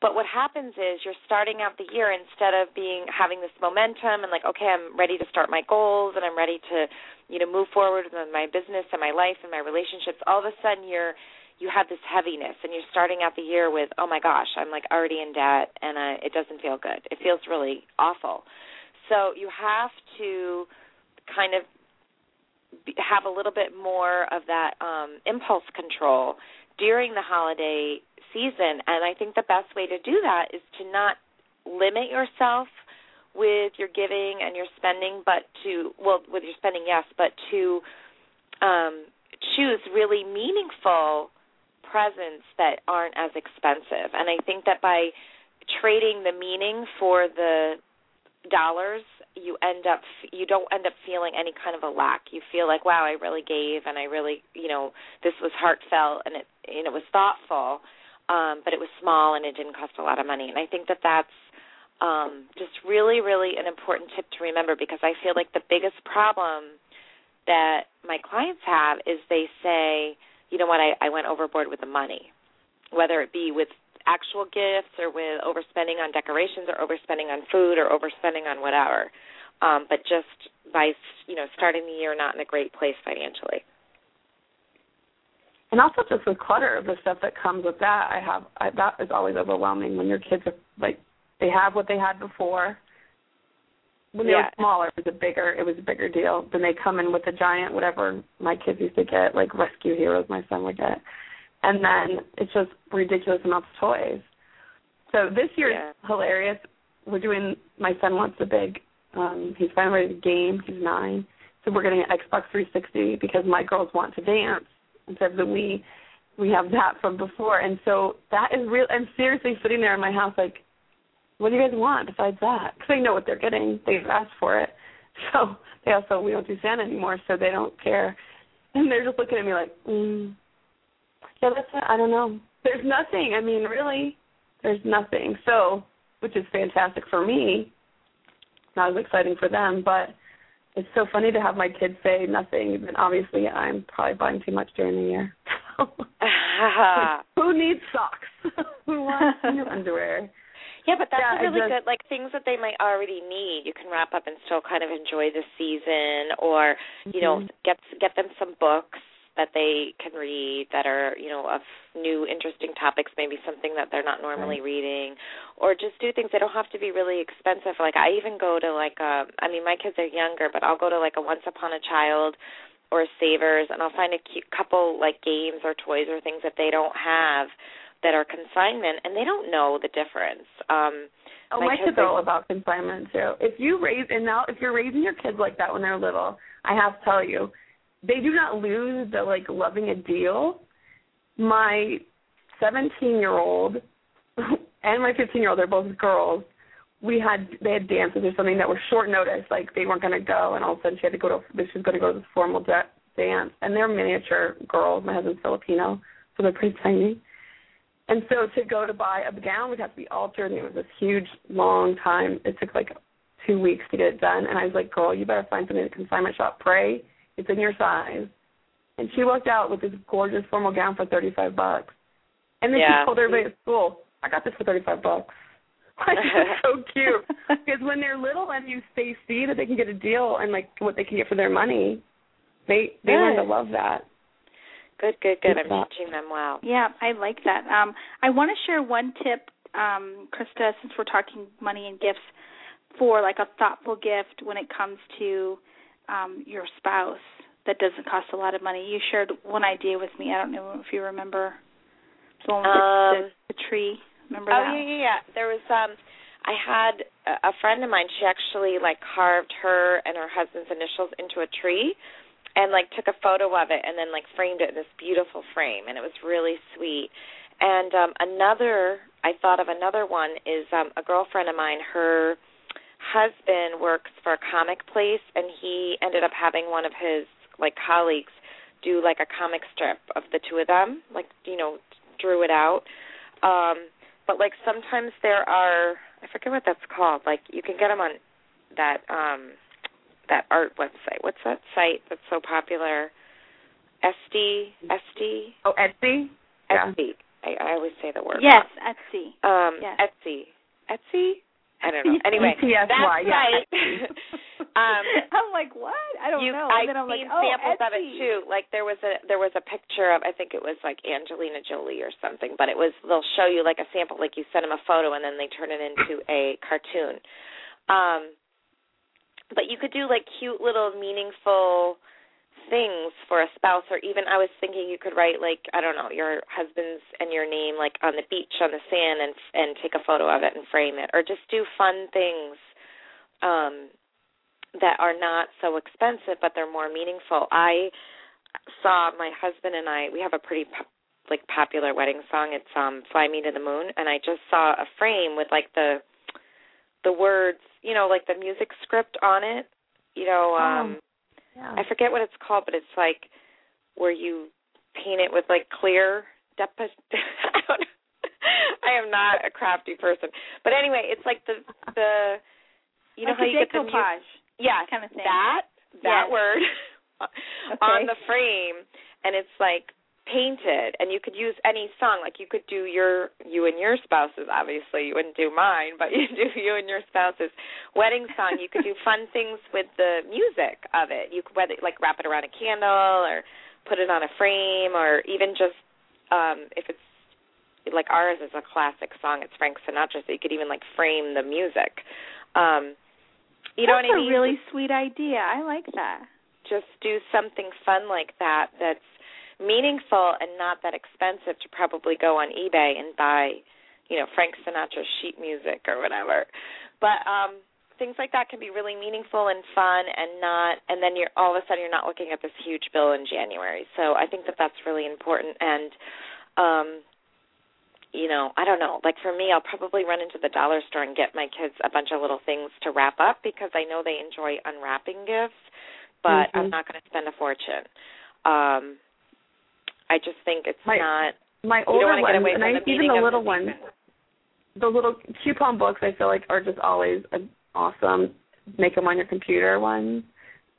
But what happens is you're starting out the year instead of being having this momentum and like, okay, I'm ready to start my goals and I'm ready to, you know, move forward with my business and my life and my relationships. All of a sudden you're you have this heaviness and you're starting out the year with, oh my gosh, I'm like already in debt and uh, it doesn't feel good. It feels really awful. So you have to kind of have a little bit more of that um impulse control during the holiday season. And I think the best way to do that is to not limit yourself with your giving and your spending, but to well, with your spending, yes, but to um, choose really meaningful presents that aren't as expensive. And I think that by trading the meaning for the dollars you end up you don't end up feeling any kind of a lack. You feel like wow i really gave and i really you know this was heartfelt and it you know was thoughtful um, but it was small and it didn't cost a lot of money. And I think that that's um, just really, really an important tip to remember because I feel like the biggest problem that my clients have is they say, you know what, I, I went overboard with the money, whether it be with actual gifts or with overspending on decorations or overspending on food or overspending on whatever. Um, but just by you know starting the year not in a great place financially and also just the clutter of the stuff that comes with that i have I, that is always overwhelming when your kids are like they have what they had before when they yeah. were smaller it was a bigger it was a bigger deal then they come in with a giant whatever my kids used to get like rescue heroes my son would get and then it's just ridiculous amounts of toys so this year yeah. is hilarious we're doing my son wants a big um he's finally ready to game he's nine so we're getting an xbox 360 because my girls want to dance instead of the we we have that from before. And so that is real. I'm seriously sitting there in my house like, what do you guys want besides that? Because they know what they're getting. They've asked for it. *laughs* So they also we don't do Santa anymore, so they don't care. And they're just looking at me like, mm, yeah, that's it. I don't know. There's nothing. I mean, really, there's nothing. So, which is fantastic for me. Not as exciting for them, but it's so funny to have my kids say nothing, and obviously I'm probably buying too much during the year. *laughs* *laughs* who needs socks? *laughs* who wants new underwear? Yeah, but that's yeah, really just, good. Like things that they might already need, you can wrap up and still kind of enjoy the season, or you know, mm-hmm. get get them some books that they can read that are you know of new interesting topics maybe something that they're not normally right. reading or just do things they don't have to be really expensive like i even go to like a i mean my kids are younger but i'll go to like a once upon a child or a savers and i'll find a cute couple like games or toys or things that they don't have that are consignment and they don't know the difference um Oh, my, my kids, kids are all about consignment too. If you raise and now if you're raising your kids like that when they're little, I have to tell you, they do not lose the like loving a deal. My 17 year old *laughs* and my 15 year old, they're both girls. We had they had dances or something that were short notice, like they weren't to go, and all of a sudden she had to go to she was to go to this formal de- dance, and they're miniature girls. My husband's Filipino, so they're pretty tiny. And so to go to buy a gown would have to be altered, and it was this huge, long time. It took like two weeks to get it done, and I was like, "Girl, you better find something at the consignment shop. Pray it's in your size. And she walked out with this gorgeous formal gown for thirty five bucks. And then yeah. she told everybody at school, I got this for thirty five bucks. *laughs* Like it's *laughs* so cute because when they're little and you they see that they can get a deal and like what they can get for their money, they they Good. learn to love that. Good, good, good. Good I'm stuff. teaching them well. Yeah, I like that. Um, I want to share one tip, um, Krista, since we're talking money and gifts, for like a thoughtful gift when it comes to um, your spouse that doesn't cost a lot of money. You shared one idea with me. I don't know if you remember the one with Um, the, the tree. Remember Oh that? yeah, yeah, yeah. There was um I had a, a friend of mine, she actually like carved her and her husband's initials into a tree and like took a photo of it and then like framed it in this beautiful frame and it was really sweet. And um another I thought of another one is um a girlfriend of mine, her husband works for a comic place and he ended up having one of his like colleagues do like a comic strip of the two of them, like you know, drew it out. Um but like sometimes there are I forget what that's called. Like you can get them on that um that art website. What's that site that's so popular? SD SD Oh, Etsy. Yeah. Etsy. I, I always say the word. Yes, wrong. Etsy. Um Yes. Etsy. Etsy? I don't know. Anyway, ETSY, that yeah. site *laughs* *laughs* um I'm like, what? I don't you, know. I've then I'm seen like, oh, samples of it too. Like there was a there was a picture of I think it was like Angelina Jolie or something, but it was they'll show you like a sample, like you send them a photo and then they turn it into *coughs* a cartoon. Um, but you could do like cute little meaningful things for a spouse or even I was thinking you could write like I don't know your husband's and your name like on the beach on the sand and and take a photo of it and frame it or just do fun things um that are not so expensive but they're more meaningful. I saw my husband and I we have a pretty po- like popular wedding song it's um Fly Me to the Moon and I just saw a frame with like the the words, you know, like the music script on it. You know, um Yeah. I forget what it's called, but it's like where you paint it with like clear depo- *laughs* I don't know. I am not a crafty person. But anyway, it's like the the you know like how you get the decoupage yeah, kind of thing. that that Yes. word *laughs* Okay. on the frame and it's like painted and you could use any song. Like you could do your you and your spouses obviously you wouldn't do mine but *laughs* you do you and your spouse's wedding song. You could do fun *laughs* things with the music of it. You could whether like wrap it around a candle or put it on a frame or even just um if it's like ours is a classic song it's Frank Sinatra so you could even like frame the music. Um you know That's what I mean? a really sweet idea. I like that. just do something fun like that that's meaningful and not that expensive to probably go on eBay and buy, you know, Frank Sinatra sheet music or whatever. But um things like that can be really meaningful and fun and not and then you're all of a sudden you're not looking at this huge bill in January. So I think that that's really important and um you know, I don't know. Like for me, I'll probably run into the dollar store and get my kids a bunch of little things to wrap up because I know they enjoy unwrapping gifts, but I'm Mhm. not going to spend a fortune. Um I just think it's My- not My older ones, and I, even the little the ones, the little coupon books, I feel like are just always awesome. Make them on your computer ones.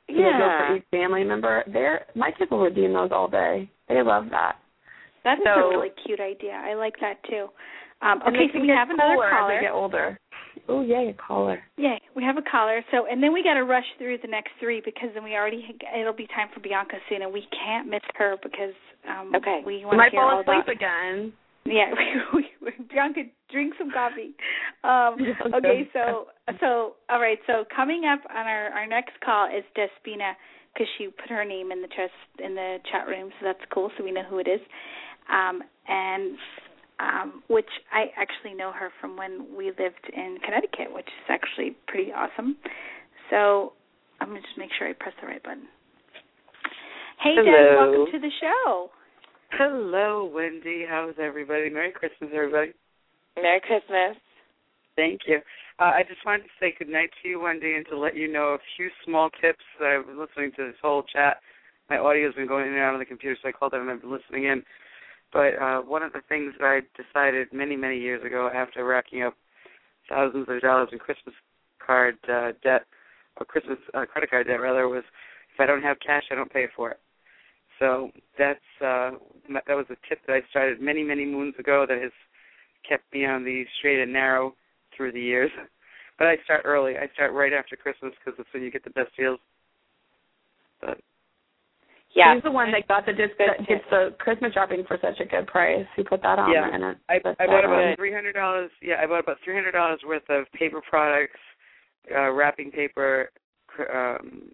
You know, go Yeah. for each family member. They're my kids will redeem those all day. They love that. That's So- a really cute idea. I like that too. Um, okay, so we have another cooler as they get older. Oh yay, a caller. Yay, we have a caller. So, and then we got to rush through the next three because then we already it'll be time for Bianca soon, and we can't miss her because um Okay. we want to might fall asleep again. Yeah, *laughs* we, we, Bianca, drink some coffee. Um, *laughs* okay, okay. so so all right. So coming up on our our next call is Despina because she put her name in the chest in the chat room, so that's cool. So we know who it is. Um, and um, which I actually know her from when we lived in Connecticut, which is actually pretty awesome. So I'm gonna just make sure I press the right button. Hey, Deb, Hello. welcome to the show. Hello, Wendy. How's everybody? Merry Christmas, everybody. Merry Christmas. Thank you. Uh, I just wanted to say good night to you, Wendy, and to let you know a few small tips. I've been listening to this whole chat. My audio's been going in and out of the computer, so I called in and I've been listening in. But uh, one of the things that I decided many, many years ago after racking up thousands of dollars in Christmas card uh, debt, or Christmas uh, credit card debt rather, was if I don't have cash, I don't pay for it. So that's uh, that was a tip that I started many, many moons ago that has kept me on the straight and narrow through the years. But I start early. I start right after Christmas because that's when you get the best deals. But yeah, he's the one that got the disc that gets the Christmas shopping for such a good price. He put that on yeah. there, and it, I, I bought about three hundred dollars. Yeah, I bought about three hundred dollars worth of paper products, uh, wrapping paper, um,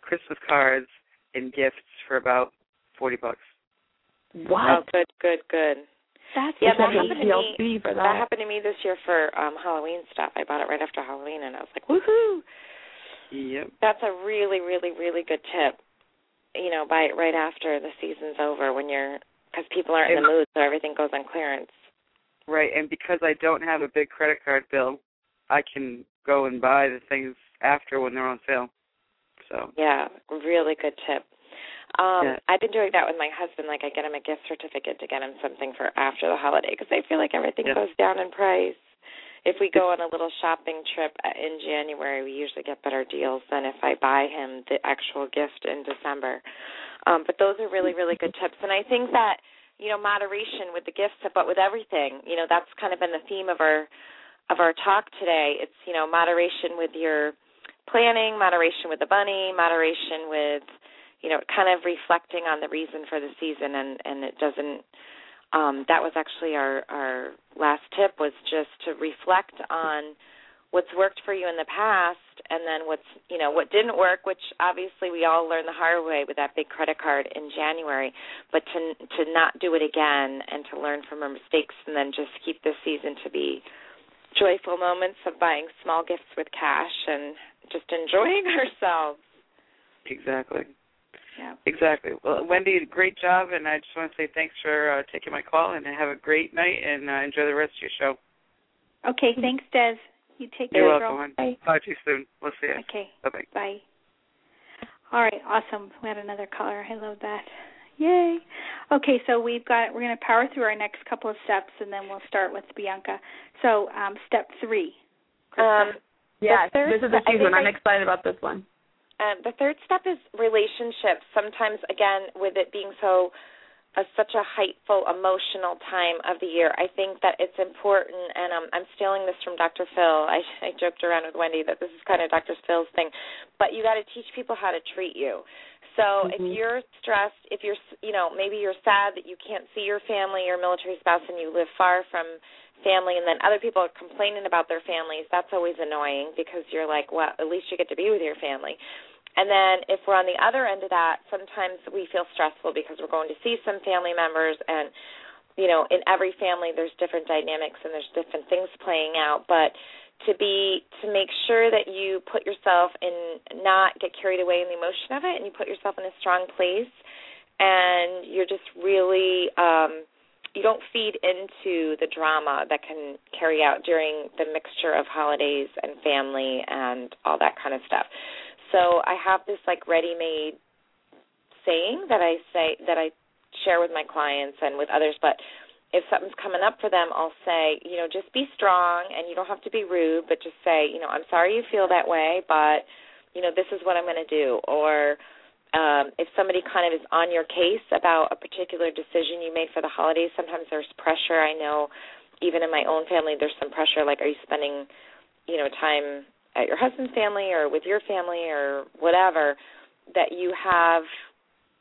Christmas cards, and gifts for about forty bucks. Wow. Oh, good, good, good. That's yeah, that happened happened to me. for that. that happened to me this year for um Halloween stuff. I bought it right after Halloween, and I was like, woohoo! Yep. That's a really, really, really good tip. You know, buy it right after the season's over when you're because people aren't in the mood, so everything goes on clearance. Right, and because I don't have a big credit card bill, I can go and buy the things after when they're on sale. So yeah, really good tip. Um, Yeah. I've been doing that with my husband. Like, I get him a gift certificate to get him something for after the holiday because I feel like everything Yeah. goes down in price. If we go on a little shopping trip uh, in January, we usually get better deals than if I buy him the actual gift in December. Um, but those are really, really good tips. And I think that you know moderation with the gifts, but with everything, you know, that's kind of been the theme of our of our talk today. It's you know moderation with your planning, moderation with the bunny, moderation with you know, kind of reflecting on the reason for the season and and it doesn't um that was actually our our last tip was just to reflect on what's worked for you in the past and then what's you know what didn't work which obviously we all learned the hard way with that big credit card in January but to to not do it again and to learn from our mistakes and then just keep this season to be joyful moments of buying small gifts with cash and just enjoying *laughs* ourselves exactly. Yeah Exactly. Well, Wendy, great job, and I just want to say thanks for uh, taking my call, and have a great night, and uh, enjoy the rest of your show. Okay, thanks, Des. You take You're care, welcome. girl. hon. Talk to you soon. We'll see you. Okay, Bye bye. bye. All right, awesome. We had another caller. I love that. Yay. Okay, so we've got we're going to power through our next couple of steps, and then we'll start with Bianca. So, um, step three. um Yes, The third this is a step- I huge think one. I'm I- excited about this one. Um, the third step is relationships. Sometimes, again, with it being so uh, such a heightful, emotional time of the year, I think that it's important. And um, I'm stealing this from Dr. Phil. I, *laughs* I joked around with Wendy that this is kind of Dr. Phil's thing, but you got to teach people how to treat you. So if Mhm. you're stressed, if you're, you know, maybe you're sad that you can't see your family, your military spouse, and you live far from family, and then other people are complaining about their families, that's always annoying because you're like, well, at least you get to be with your family. And then if we're on the other end of that, sometimes we feel stressful because we're going to see some family members and you know, in every family there's different dynamics and there's different things playing out, but to be to make sure that you put yourself in not get carried away in the emotion of it and you put yourself in a strong place and you're just really um you don't feed into the drama that can carry out during the mixture of holidays and family and all that kind of stuff. So I have this like ready-made saying that I say that I share with my clients and with others, but if something's coming up for them, I'll say, you know, just be strong and you don't have to be rude, but just say, you know, I'm sorry you feel that way, but you know, this is what I'm going to do or um, if somebody kind of is on your case about a particular decision you made for the holidays, sometimes there's pressure. I know even in my own family there's some pressure like are you spending, you know, time at your husband's family or with your family or whatever that you have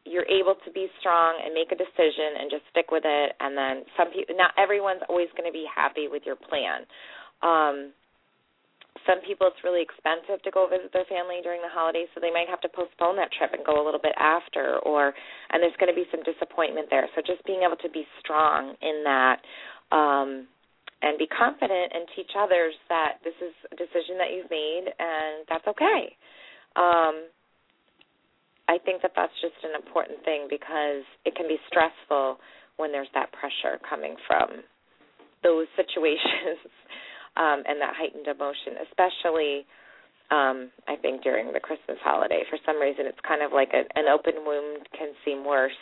you're able to be strong and make a decision and just stick with it and then some people not everyone's always going to be happy with your plan. Um some people it's really expensive to go visit their family during the holidays so they might have to postpone that trip and go a little bit after or and there's going to be some disappointment there. So just being able to be strong in that um and be confident and teach others that this is a decision that you've made and that's okay. Um i think that that's just an important thing because it can be stressful when there's that pressure coming from those *laughs* situations um, and that heightened emotion, especially um, I think during the Christmas holiday. For some reason, it's kind of like a, an open wound can seem worse.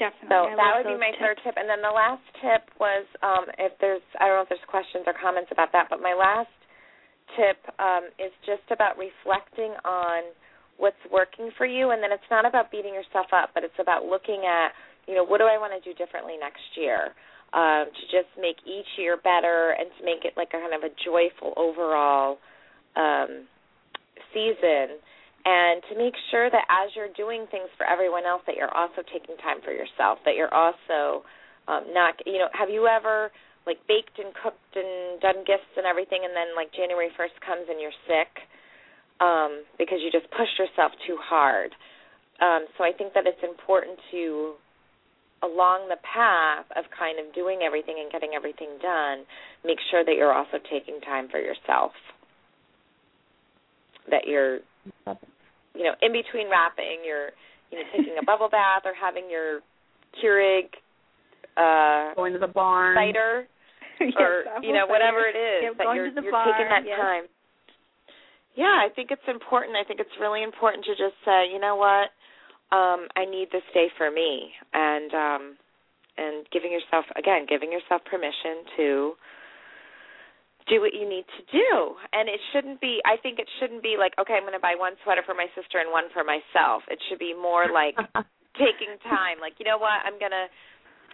Definitely. So I that would be my tips. third tip. And then the last tip was um, if there's I don't know if there's questions or comments about that, but my last tip um, is just about reflecting on what's working for you, and then it's not about beating yourself up, but it's about looking at you know, what do I want to do differently next year? Um, to just make each year better and to make it like a kind of a joyful overall um, season. And to make sure that as you're doing things for everyone else that you're also taking time for yourself that you're also um not you know have you ever like baked and cooked and done gifts and everything and then like January 1st comes and you're sick um because you just pushed yourself too hard? Um so I think that it's important to along the path of kind of doing everything and getting everything done make sure that you're also taking time for yourself. That you're you know in between wrapping you're you know taking a bubble bath or having your Keurig uh going to the barn. cider *laughs* yes, or you know whatever it is yeah, that going you're, to the you're bar, taking that yes. time. Yeah i think it's important. I think it's really important to just say you know what um i need this day for me. And um and giving yourself again giving yourself permission to do what you need to do. And it shouldn't be i think it shouldn't be like okay i'm going to buy one sweater for my sister and one for myself. It should be more like *laughs* taking time. Like you know what? I'm going to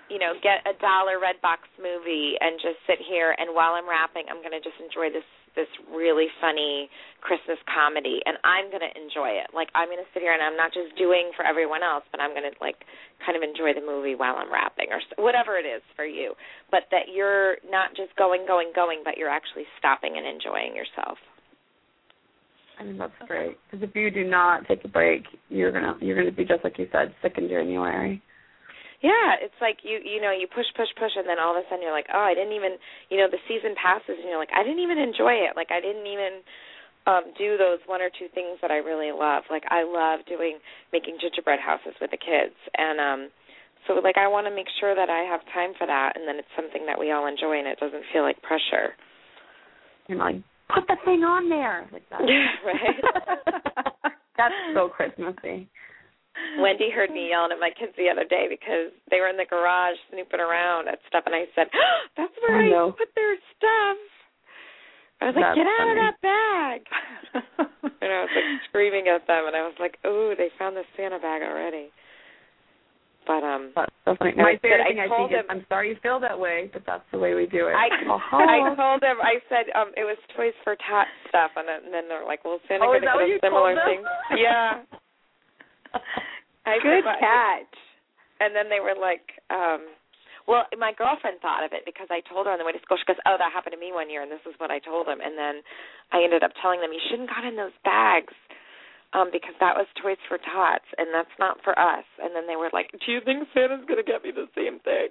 you know get a dollar Redbox movie and just sit here and while i'm wrapping i'm going to just enjoy this this really funny christmas comedy and i'm going to enjoy it. Like i'm going to sit here and i'm not just doing for everyone else but i'm going to like kind of enjoy the movie while i'm rapping or whatever it is for you. But that you're not just going going going but you're actually stopping and enjoying yourself. I mean that's great. Because if you do not take a break, you're gonna you're gonna be just like you said, sick in January. Yeah, it's like you you know you push push push and then all of a sudden you're like oh I didn't even you know the season passes and you're like I didn't even enjoy it like I didn't even um do those one or two things that I really love like I love doing making gingerbread houses with the kids and um so like I want to make sure that I have time for that and then it's something that we all enjoy and it doesn't feel like pressure. You're like put the thing on there like that. *laughs* right. *laughs* That's so Christmassy. *laughs* Wendy heard me yelling at my kids the other day because they were in the garage snooping around at stuff, and I said, *gasps* "That's where Oh, I no. put their stuff." I was like, That's "Get out of that bag!" *laughs* and I was like screaming at them, and I was like, "Oh, they found the Santa bag already." But um, That's so funny. I My favorite I thing I told think is, him- I'm sorry you feel that way, but that's the way we do it. I *laughs* Uh-huh. I told them I said um it was Toys for Tot stuff, and, then- and then they're like, "Well, Santa Oh, is gonna that what get a similar thing." Yeah. I Good said, catch. And then they were like, um, well, my girlfriend thought of it because I told her on the way to school. She goes, "Oh, that happened to me one year, and this is what I told him." And then I ended up telling them, "You shouldn't got in those bags." Um, because that was Toys for Tots, and that's not for us. And then they were like, "Do you think Santa's gonna get me the same thing?"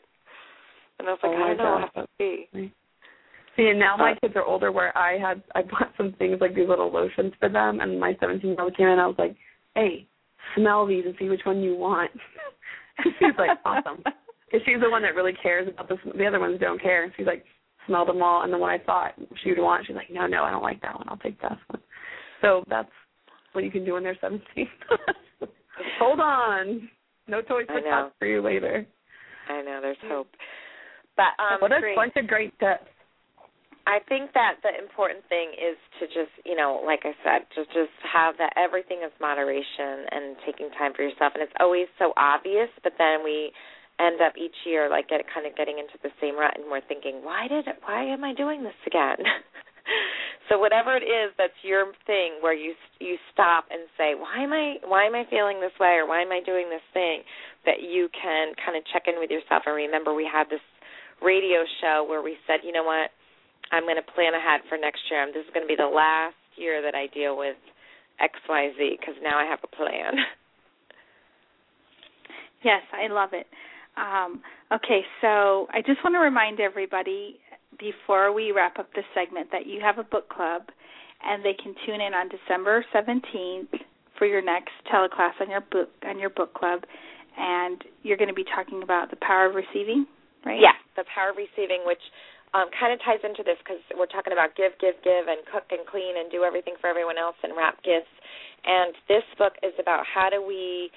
And I was like, Oh "I don't know. Have to see." See, and now my Uh, kids are older where I had I bought some things like these little lotions for them and my seventeen year old came in and I was like, Hey, smell these and see which one you want. *laughs* she's like, Awesome. Because she's the one that really cares about this the other ones don't care. She's like, smell them all and the one I thought she would want, she's like, No, no, I don't like that one, I'll take this one. So that's what you can do when they're seventeen. *laughs* Hold on. No toys for for you later. I know there's hope. But um, what a bunch of great tips. I think that the important thing is to just, you know, like I said, to just have that everything is moderation and taking time for yourself. And it's always so obvious, but then we end up each year like get kind of getting into the same rut, and we're thinking, why did, why am I doing this again? *laughs* so whatever it is, that's your thing where you you stop and say, why am I, why am I feeling this way, or why am I doing this thing? That you can kind of check in with yourself and remember we had this radio show where we said, you know what I'm going to plan ahead for next year. This is going to be the last year that I deal with X, Y, Z because now I have a plan. *laughs* Yes, I love it. Um, okay, so I just want to remind everybody before we wrap up this segment that you have a book club, and they can tune in on December 17th for your next teleclass on your book on your book club, and you're going to be talking about the power of receiving, right? Yeah, the power of receiving, which um, kind of ties into this because we're talking about give, give, give, and cook and clean and do everything for everyone else and wrap gifts. And this book is about how do we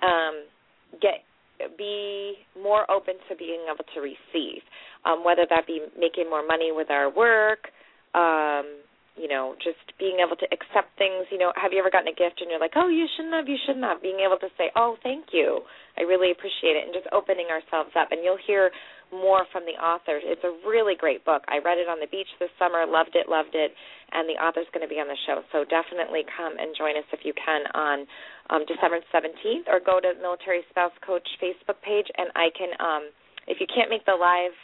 um, get be more open to being able to receive, um, whether that be making more money with our work, um, you know, just being able to accept things. You know, have you ever gotten a gift and you're like, oh, you shouldn't have, you shouldn't have. Being able to say, oh, thank you, I really appreciate it, and just opening ourselves up. And you'll hear more from the author. It's a really great book. I read it on the beach this summer, loved it, loved it, and the author's going to be on the show. So definitely come and join us if you can on um, December 17th, or go to Military Spouse Coach Facebook page, and I can, um, if you can't make the live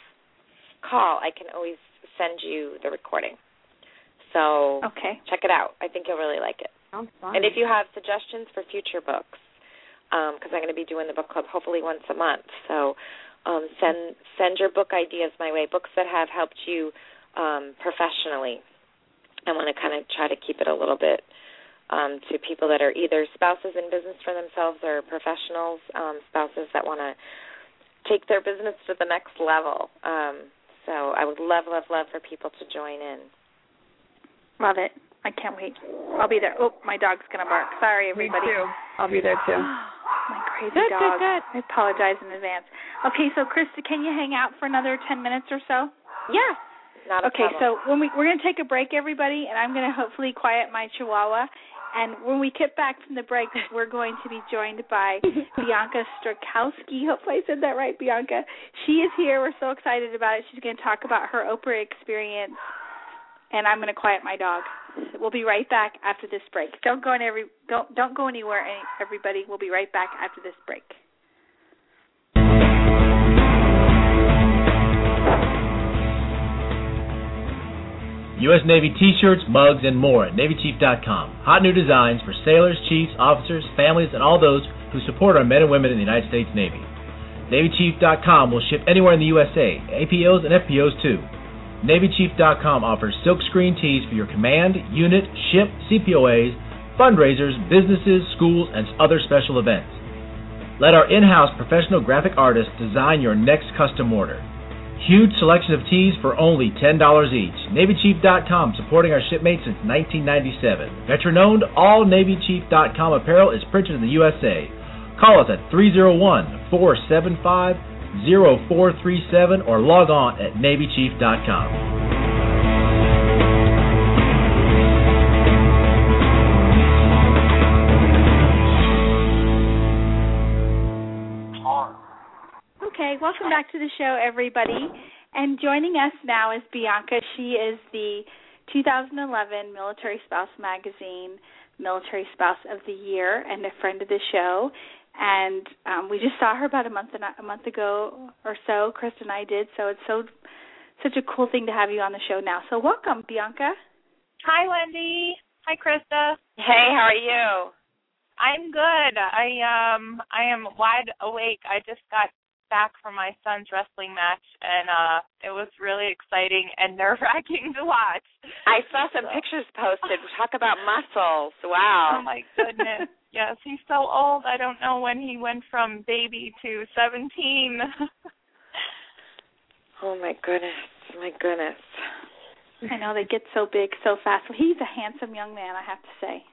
call, I can always send you the recording. So okay. check it out. I think you'll really like it. Sounds fun. And if you have suggestions for future books, because um, I'm going to be doing the book club hopefully once a month, so um, send send your book ideas my way. Books that have helped you um, professionally. I want to kind of try to keep it a little bit um, to people that are either spouses in business for themselves or professionals, um, spouses that want to take their business to the next level. Um, so I would love, love, love for people to join in. Love it. I can't wait. I'll be there. Oh, my dog's gonna bark. Sorry, everybody. Me too. I'll be there too. *gasps* crazy good, dog. Good, good. I apologize in advance. Okay, so Krista, can you hang out for another ten minutes or so? Yeah. Not a okay, problem. so when we we're gonna take a break, everybody, and I'm gonna hopefully quiet my Chihuahua. And when we get back from the break, we're going to be joined by *laughs* Bianca Strzalkowski. Hopefully, I said that right, Bianca. She is here. We're so excited about it. She's going to talk about her Oprah experience and I'm going to quiet my dog. We'll be right back after this break. Don't go every don't don't go anywhere, everybody. We'll be right back after this break. U.S. Navy t-shirts, mugs, and more at NavyChief.com. Hot new designs for sailors, chiefs, officers, families, and all those who support our men and women in the United States Navy. NavyChief.com will ship anywhere in the USA, APOs and FPOs too. NavyChief.com offers silkscreen tees for your command, unit, ship, CPOAs, fundraisers, businesses, schools, and other special events. Let our in-house professional graphic artists design your next custom order. Huge selection of tees for only $10 each. NavyChief.com, supporting our shipmates since 1997. Veteran-owned, all NavyChief.com apparel is printed in the USA. Call us at 301 475 0437 or log on at NavyChief.com. Okay, welcome back to the show, everybody. And joining us now is Bianca. She is the 2011 Military Spouse Magazine Military Spouse of the Year and a friend of the show and um, we just saw her about a month and a month ago or so. Chris and I did, so it's so such a cool thing to have you on the show now. So welcome, Bianca. Hi, Wendy. Hi, Krista. Hey, how are you? I'm good. I um I am wide awake. I just got back from my son's wrestling match and uh it was really exciting and *laughs* nerve wracking to watch. I saw some so. pictures posted. Talk about muscles. Wow. Oh my goodness. Yes, he's so old. I don't know when he went from baby to 17. *laughs* oh my goodness. My goodness. I know they get so big so fast. He's a handsome young man, I have to say.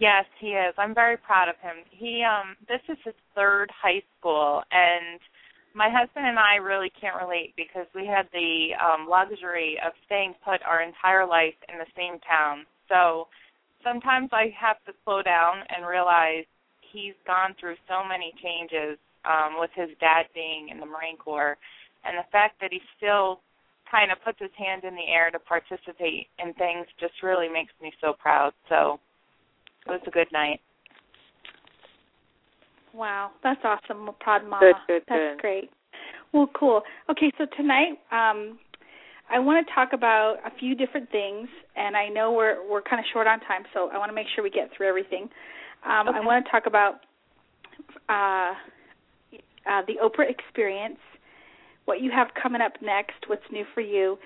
Yes, he is. I'm very proud of him. He um this is his third high school and my husband and I really can't relate because we had the um luxury of staying put our entire life in the same town. So sometimes I have to slow down and realize he's gone through so many changes um, with his dad being in the Marine Corps, and the fact that he still kind of puts his hand in the air to participate in things just really makes me so proud. So it was a good night. Wow, that's awesome. proud mama. Good, good, that's good. great. Well, cool. Okay, so tonight um, I want to talk about a few different things, and I know we're we're kind of short on time, so I want to make sure we get through everything. Um, okay. I want to talk about uh, uh, the Oprah experience, what you have coming up next, what's new for you,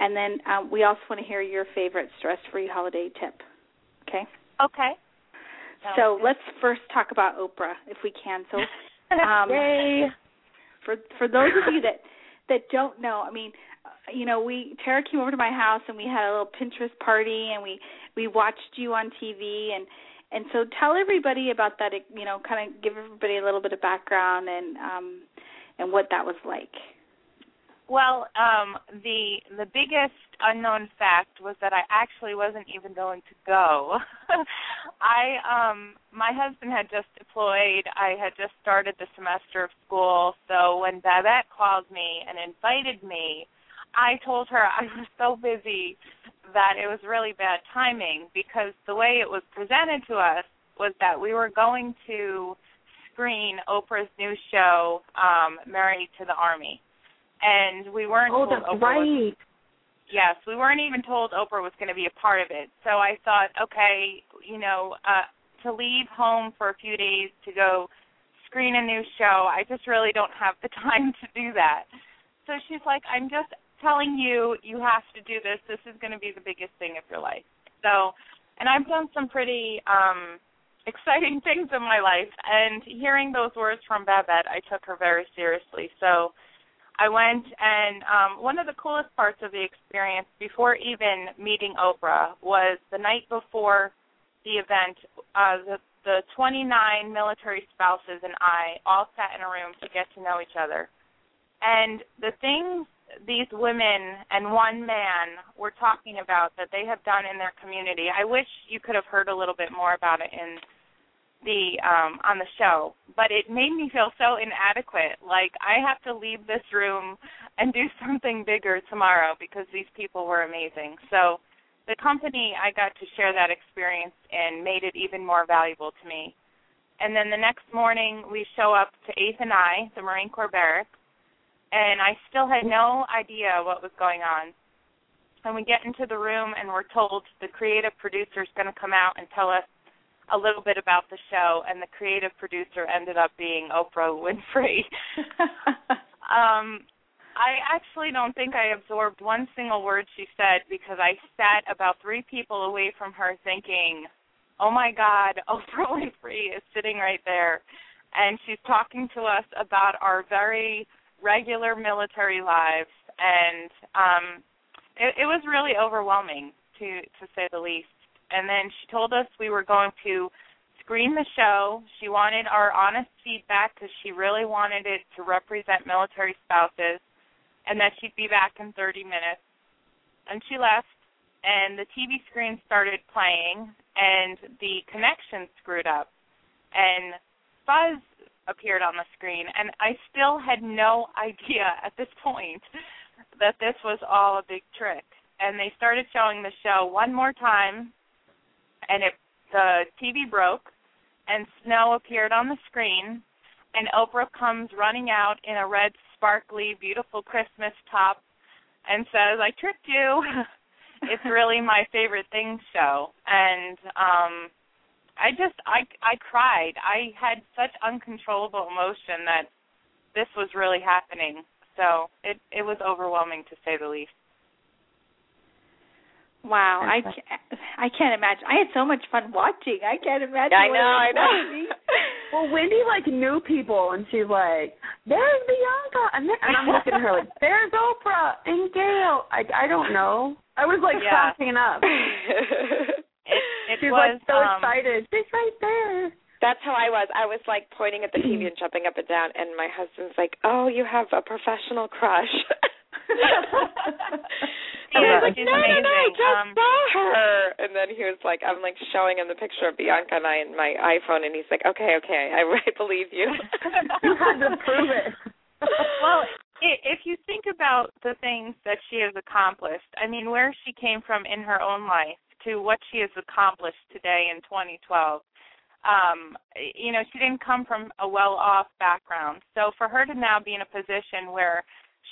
and then um, we also want to hear your favorite stress-free holiday tip. Okay. Okay. so let's first talk about Oprah, if we can. So, *laughs* um, Yay. for for those of you that that don't know, I mean, you know, we Tara came over to my house and we had a little Pinterest party and we we watched you on TV and and so tell everybody about that. You know, kind of give everybody a little bit of background and um and what that was like. Well, um, the the biggest unknown fact was that I actually wasn't even going to go. *laughs* I um my husband had just deployed. I had just started the semester of school, so when Babette called me and invited me, I told her I was so busy that it was really bad timing because the way it was presented to us was that we were going to screen Oprah's new show, um, Married to the Army and we weren't oh, told that's Oprah right. Was, yes, we weren't even told Oprah was going to be a part of it. So I thought, okay, you know, uh to leave home for a few days to go screen a new show, I just really don't have the *laughs* time to do that. So she's like, I'm just telling you, you have to do this. This is going to be the biggest thing of your life. So, and I've done some pretty um exciting *laughs* things in my life and hearing those words from Babette, I took her very seriously. So, I went and um one of the coolest parts of the experience before even meeting Oprah was the night before the event uh the the 29 military spouses and I all sat in a room to get to know each other. And the things these women and one man were talking about that they have done in their community, I wish you could have heard a little bit more about it in the um on the show but it made me feel so inadequate. Like i have to leave this room and do *laughs* something bigger tomorrow because these people were amazing. So the company i got to share that experience and made it even more valuable to me. And then the next morning we show up to eighth and i the marine corps barracks and i still had no idea what was going on and we get into the room and we're told the creative producer is going to come out and tell us a little bit about the show, and the creative producer ended up being Oprah Winfrey. *laughs* um, I actually don't think I absorbed one single word she said because I sat about three people away from her thinking, oh my God, *laughs* Oprah Winfrey is sitting right there. And she's talking to us about our very regular military lives. And um, it, it was really overwhelming, to, to say the least and then she told us we were going to screen the show. She wanted our honest feedback because she really wanted it to represent military spouses, and that she'd be back in 30 minutes. And she left, and the TV screen started playing, and the connection screwed up, and Fuzz appeared on the screen, and I still had no idea at this point that this was all a big trick. And they started showing the show one more time, and it the TV broke, and snow appeared on the screen, and Oprah comes running out in a red, sparkly, beautiful Christmas top, and says, "I tricked you." *laughs* it's really my favorite thing show, and um I just I I cried. I had such uncontrollable emotion that this was really happening. So it it was overwhelming to say the least. Wow, I can't, I can't imagine. I had so much fun watching. I can't imagine. I know, I know. *laughs* well, Wendy like knew people, and she's like, "There's Bianca," and, then, and I'm looking at her like, *laughs* "There's Oprah and Gayle." I I don't know. I was like yeah. cracking up. *laughs* it, it she's was like so um, excited. She's right there. That's how I was. I was like pointing at the TV and jumping up and down, and my husband's like, "Oh, you have a professional crush." *laughs* and I was like, no, no, no, just um, saw her. And then he was like, I'm like showing him the picture of Bianca and I in my iPhone, and he's like, okay, okay, I, *laughs* I believe you. *laughs* you had to prove it. well, if you think about the things that she has accomplished, I mean, where she came from in her own life to what she has accomplished today in 2012, um, you know, she didn't come from a well-off background. So for her to now be in a position where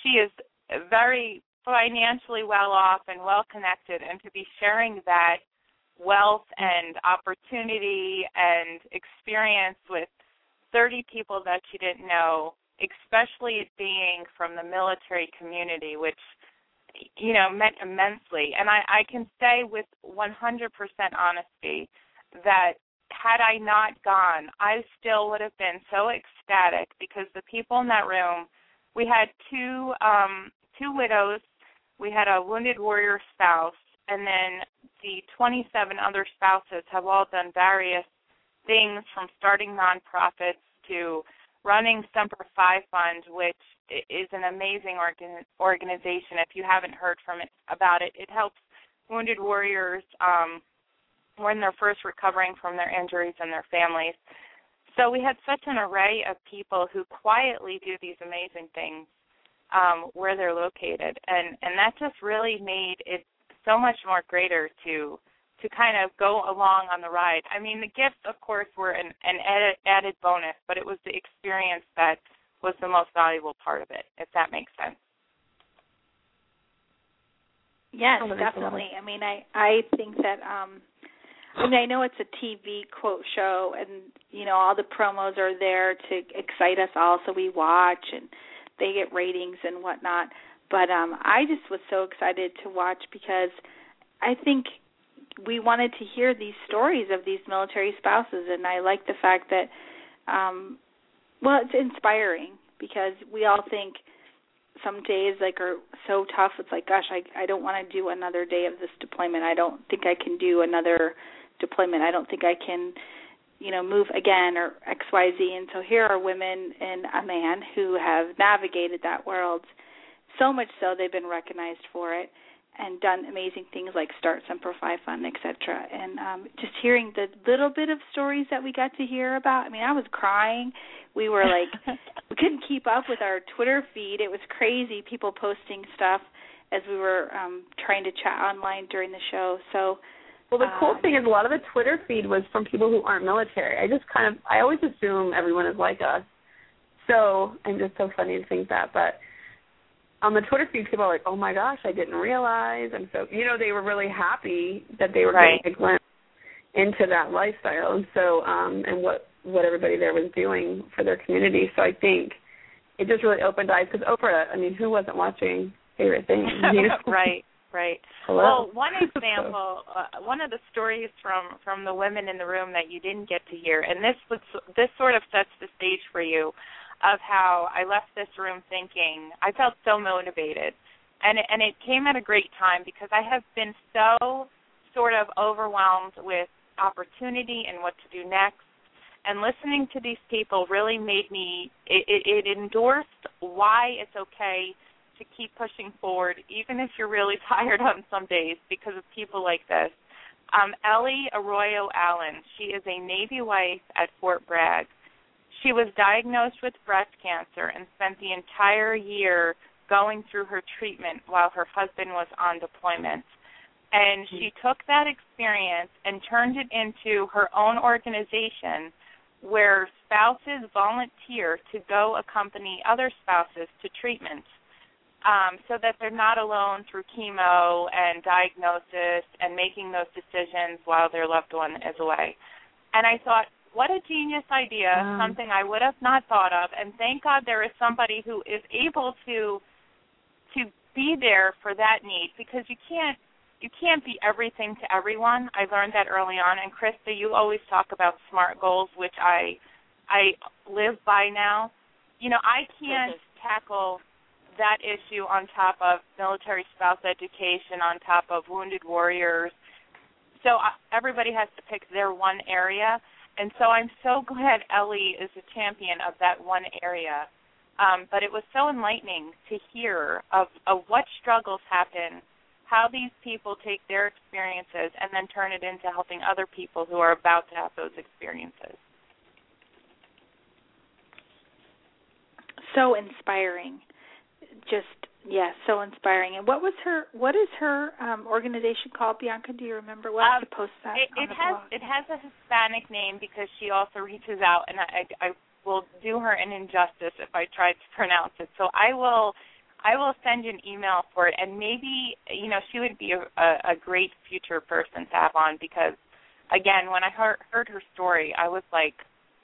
she is very financially well off and well connected and to be sharing that wealth and opportunity and experience with 30 people that she didn't know, especially being from the military community, which you know meant immensely. And I, I can say with 100% honesty that had I not gone, I still would have been so ecstatic because the people in that room, we had two um two widows we had a wounded warrior spouse, and then the 27 other spouses have all done various things from starting nonprofits to running Semper Fi Fund, which is an amazing organ- organization. If you haven't heard from it about it, it helps wounded warriors um, when they're first recovering from their injuries and their families. So we had such an array of people who quietly do these amazing things um, where they're located, and and that just really made it so much more greater to to kind of go along on the ride. I mean, the gifts, of course, were an, an added, added bonus, but it was the experience that was the most valuable part of it, if that makes sense. Yes, oh, definitely. I mean, I I think that um I mean, I know it's a TV quote show, and you know all the promos are there to excite us all, so we watch, and they get ratings and whatnot. But um I just was so excited to watch because I think we wanted to hear these stories of these military spouses, and I like the fact that, um well, it's inspiring because we all think some days like are so tough. It's like gosh i i don't want to do another day of this deployment. I don't think i can do another deployment. I don't think i can you know move again or xyz and so here are women and a man who have navigated that world. So much so they've been recognized for it and done amazing things like start Semper Fi Fund, etc. And um, just hearing the little bit of stories that we got to hear about, I mean, I was crying. We were like, *laughs* we couldn't keep up with our Twitter feed. It was crazy, people posting stuff as we were um, trying to chat online during the show. So, well, the cool uh, thing is a lot of the Twitter feed was from people who aren't military. I just kind of, I always assume everyone is like us. So, I'm just so funny to think that, but on the Twitter feed, people are like, "Oh my gosh, I didn't realize." And so, you know, they were really happy that they were right. getting a glimpse into that lifestyle, and so, um, and what what everybody there was doing for their community. So I think it just really opened eyes because Oprah. I mean, who wasn't watching Favorite Things? *laughs* You know? right. Right. Hello. Well, one *laughs* example, uh, one of the stories from from the women in the room that you didn't get to hear, and this was this sort of sets the stage for you of how I left this room thinking I felt so motivated, and it, and it came at a great time because I have been so sort of overwhelmed with opportunity and what to do next. And listening to these people really made me. It, it, it endorsed why it's okay to keep pushing forward, even if you're really *laughs* tired on some days, because of people like this. Um, Ellie Arroyo Allen, she is a Navy wife at Fort Bragg she was diagnosed with breast cancer and spent the entire year going through her treatment while her husband was on deployment. And she mm-hmm. took that experience and turned it into her own organization where spouses volunteer to go accompany other spouses to treatment um, so that they're not alone through chemo and diagnosis and making those decisions while their loved one is away. And I thought, what a genius idea, wow. something I would have not thought of. And thank God there is somebody who is able to to be there for that need because you can't you can't be everything to everyone. I learned that early on and Krista, you always talk about smart goals, which I I live by now. You know, I can't mm-hmm. tackle that issue on top of military spouse education, on top of wounded warriors. So uh, everybody has to pick their one area and so I'm so glad Ellie is a champion of that one area. Um, but it was so enlightening to hear of, of what struggles happen, how these people take their experiences and then turn it into helping other people who are about to have those experiences. So inspiring. Just Yes, so inspiring. And what was her? What is her um organization called, Bianca? Do you remember? What um, post that? It, it has blog? it has a Hispanic name because she also reaches out, and I, I will do her an injustice if I try to pronounce it. So I will I will send you an email for it, and maybe you know she would be a, a, a great future person to have on because again, when I heard heard her story, I was like,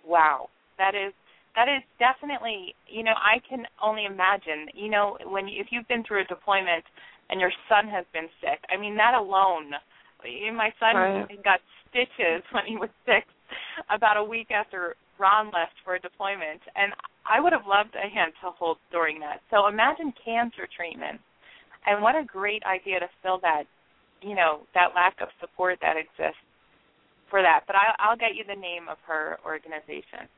wow, that is that is definitely you know i can only imagine you know when if you've been through a deployment and your son has been sick i mean that alone eh, my son right. got stitches *laughs* when he was six about a week after ron left for a deployment and i would have loved a hand to hold during that. So imagine cancer treatment and what a great idea to fill that you know that lack of support that exists for that. But I, i'll get you the name of her organization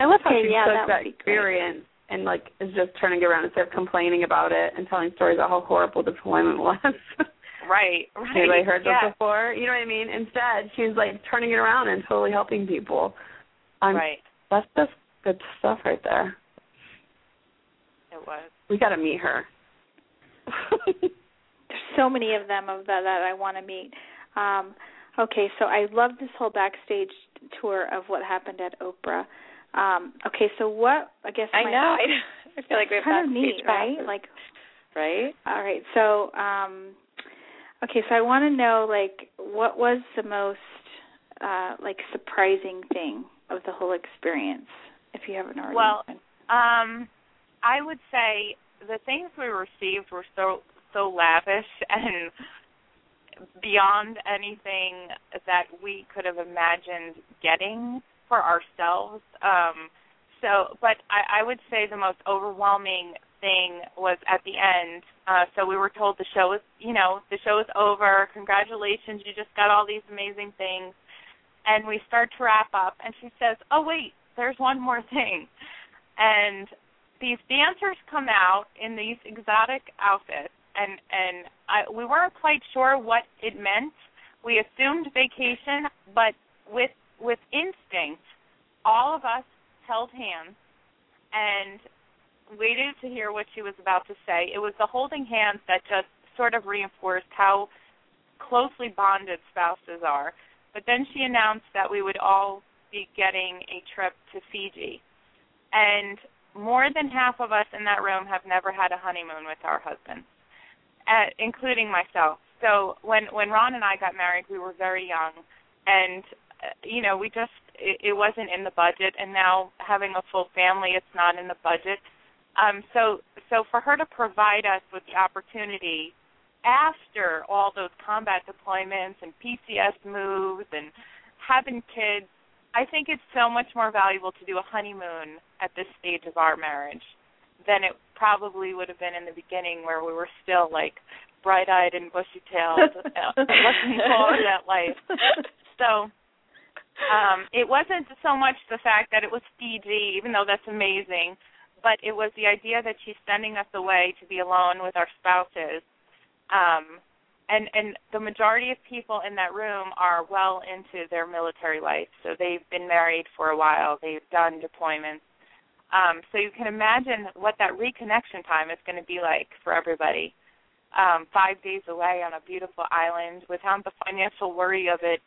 I love how Okay, she yeah, took that that, be great. experience and like is just turning around instead of complaining about it and telling stories about how horrible deployment *laughs* was. Right, right. Anybody heard yeah. that before? You know what I mean? Instead, she's like turning it around and totally helping people. I'm, Right. That's just good stuff right there. It was. We got to meet her. There's so many of them of that that I want to meet. Um, okay, so I love this whole backstage tour of what happened at Oprah. Um, okay, so what I guess I my, know. I, *laughs* I feel like we have kind of neat, right? passes. Like, right? all right, so um, okay, so I want to know like what was the most uh, like surprising thing of the whole experience, if you haven't already. Well, been- Um, I would say the things we received were so so lavish *laughs* and beyond anything that we could have imagined getting for ourselves. Um, so, but I, I would say the most overwhelming thing was at the end. Uh, so we were told the show is, you know, the show is over. Congratulations, you just got all these amazing things. And we start to wrap up, and she says, "Oh wait, there's one more thing." And these dancers come out in these exotic outfits, and and I, we weren't quite sure what it meant. We assumed vacation, but with with instinct, all of us held hands and waited to hear what she was about to say. It was the holding hands that just sort of reinforced how closely bonded spouses are. But then she announced that we would all be getting a trip to Fiji. And more than half of us in that room have never had a honeymoon with our husbands, uh, including myself. So when when Ron and I got married, we were very young, and you know we just it, it wasn't in the budget. And now having a full family, it's not in the budget. Um, so so for her to provide us with the opportunity after all those combat deployments and PCS moves and having kids, I think it's so much more valuable to do a honeymoon at this stage of our marriage than it probably would have been in the beginning where we were still like bright-eyed and bushy-tailed *laughs* uh, looking forward to that life. So um it wasn't so much the fact that it was Fiji, even though that's amazing, but it was the idea that she's sending us away to be alone with our spouses. Um and and the majority of people in that room are well into their military life. So they've been married for a while, they've done deployments. Um so you can imagine what that reconnection time is going to be like for everybody. Um 5 days away on a beautiful island without the financial worry of it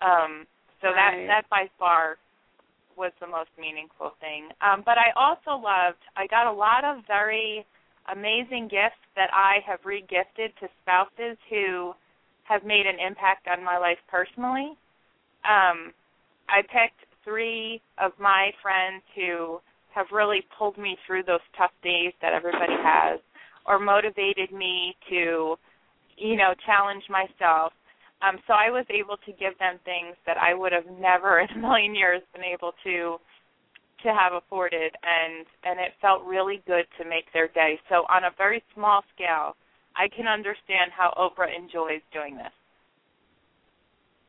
um, so Right. that that by far was the most meaningful thing. Um, but I also loved. I got a lot of very amazing gifts that I have regifted to spouses who have made an impact on my life personally. Um, I picked three of my friends who have really pulled me through those tough days that everybody has, or motivated me to, you know, challenge myself. Um, so I was able to give them things that I would have never in a million years been able to to have afforded and and it felt really good to make their day. So on a very small scale, I can understand how Oprah enjoys doing this.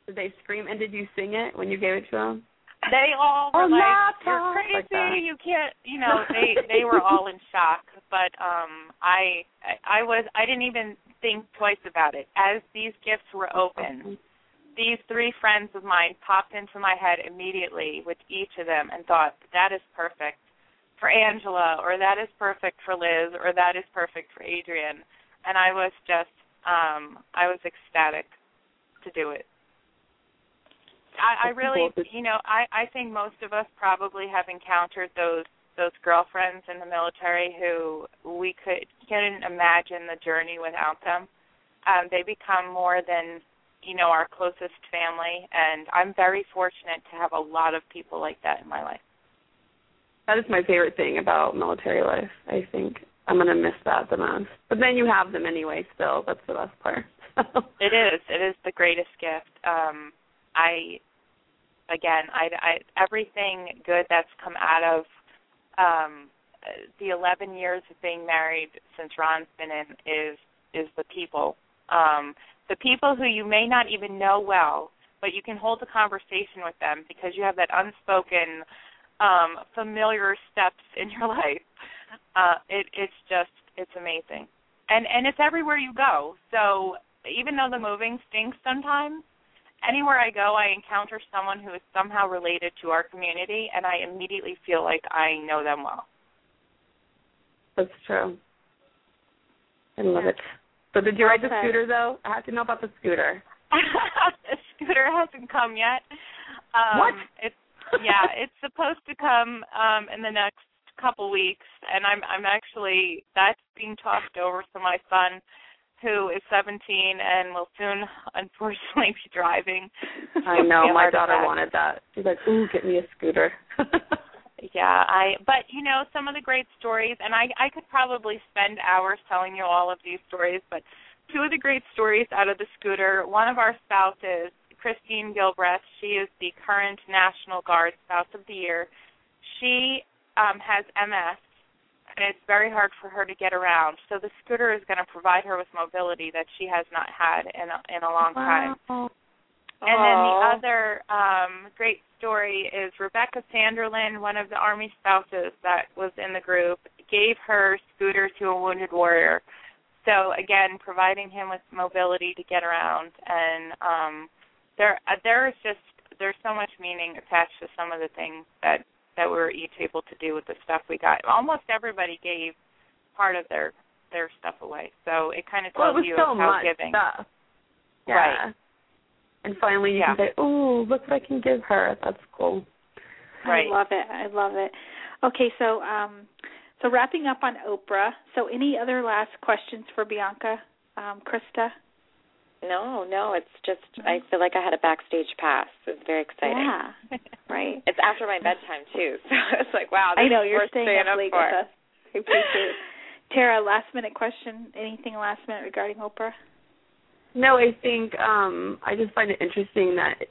Did they scream and did you sing it when you gave it to them? They all were Oh, like, "You're crazy! You can't." You know, *laughs* they they were all in shock. But um, I I was I didn't even think twice about it. As these gifts were opened, these three friends of mine popped into my head immediately with each of them, and thought that is perfect for Angela, or that is perfect for Liz, or that is perfect for Adrian. And I was just um, I was ecstatic to do it. I, I really, you know, I I think most of us probably have encountered those those girlfriends in the military who we could couldn't imagine the journey without them. Um, they become more than you know our closest family, and I'm very fortunate to have a lot of people like that in my life. That is my favorite thing about military life. I think I'm gonna miss that the most. But then you have them anyway. Still, that's the best part. *laughs* It is. It is the greatest gift. Um, I, again, I, I everything good that's come out of um, the 11 years of being married since Ron's been in is is the people. Um, the people who you may not even know well, but you can hold a conversation with them because you have that unspoken um, familiar steps in your *laughs* life. Uh, it, it's just it's amazing, and and it's everywhere you go. So even though the moving stinks sometimes, anywhere I go, I encounter someone who is somehow related to our community, and I immediately feel like I know them well. That's true. I love yeah. it. So did you ride the scooter though? I have to know about the scooter. *laughs* the scooter hasn't come yet. Um, what? It's yeah, it's supposed to come um in the next couple weeks, and I'm I'm actually that's being talked over to my son, who is 17 and will soon *laughs* unfortunately be driving. *laughs* I know my daughter wanted that. She's like, "Ooh, get me a scooter." *laughs* yeah, I but you know some of the great stories, and I I could probably spend hours telling you all of these stories, but two of the great stories out of the scooter. One of our spouses Christine Gilbreth. She is the current National Guard Spouse of the Year. She um, has MS, and it's very hard for her to get around. So the scooter is going to provide her with mobility that she has not had in a, in a long time. Wow. And then the other um, great story is Rebecca Sanderlin, one of the Army spouses that was in the group, gave her scooter to a wounded warrior. So again, providing him with mobility to get around and um there uh, there is just there's so much meaning attached to some of the things that that we were each able to do with the stuff we got. Almost everybody gave part of their their stuff away, so it kind of tells well, you so how much giving. Stuff. Yeah. Right. And finally, you yeah. can say, "Oh, look what I can give her." That's cool. Right. I love it. I love it. Okay, so um, so wrapping up on Oprah. So, any other last questions for Bianca, um, Krista? No, no, it's just I feel like I had a backstage pass. It's very exciting. Yeah, *laughs* right. It's after my bedtime too, *laughs* so it's like wow. I know you're staying, staying up, late for. with us. I appreciate it. Tara, last minute question. Anything last minute regarding Oprah? No, I think um I just find it interesting that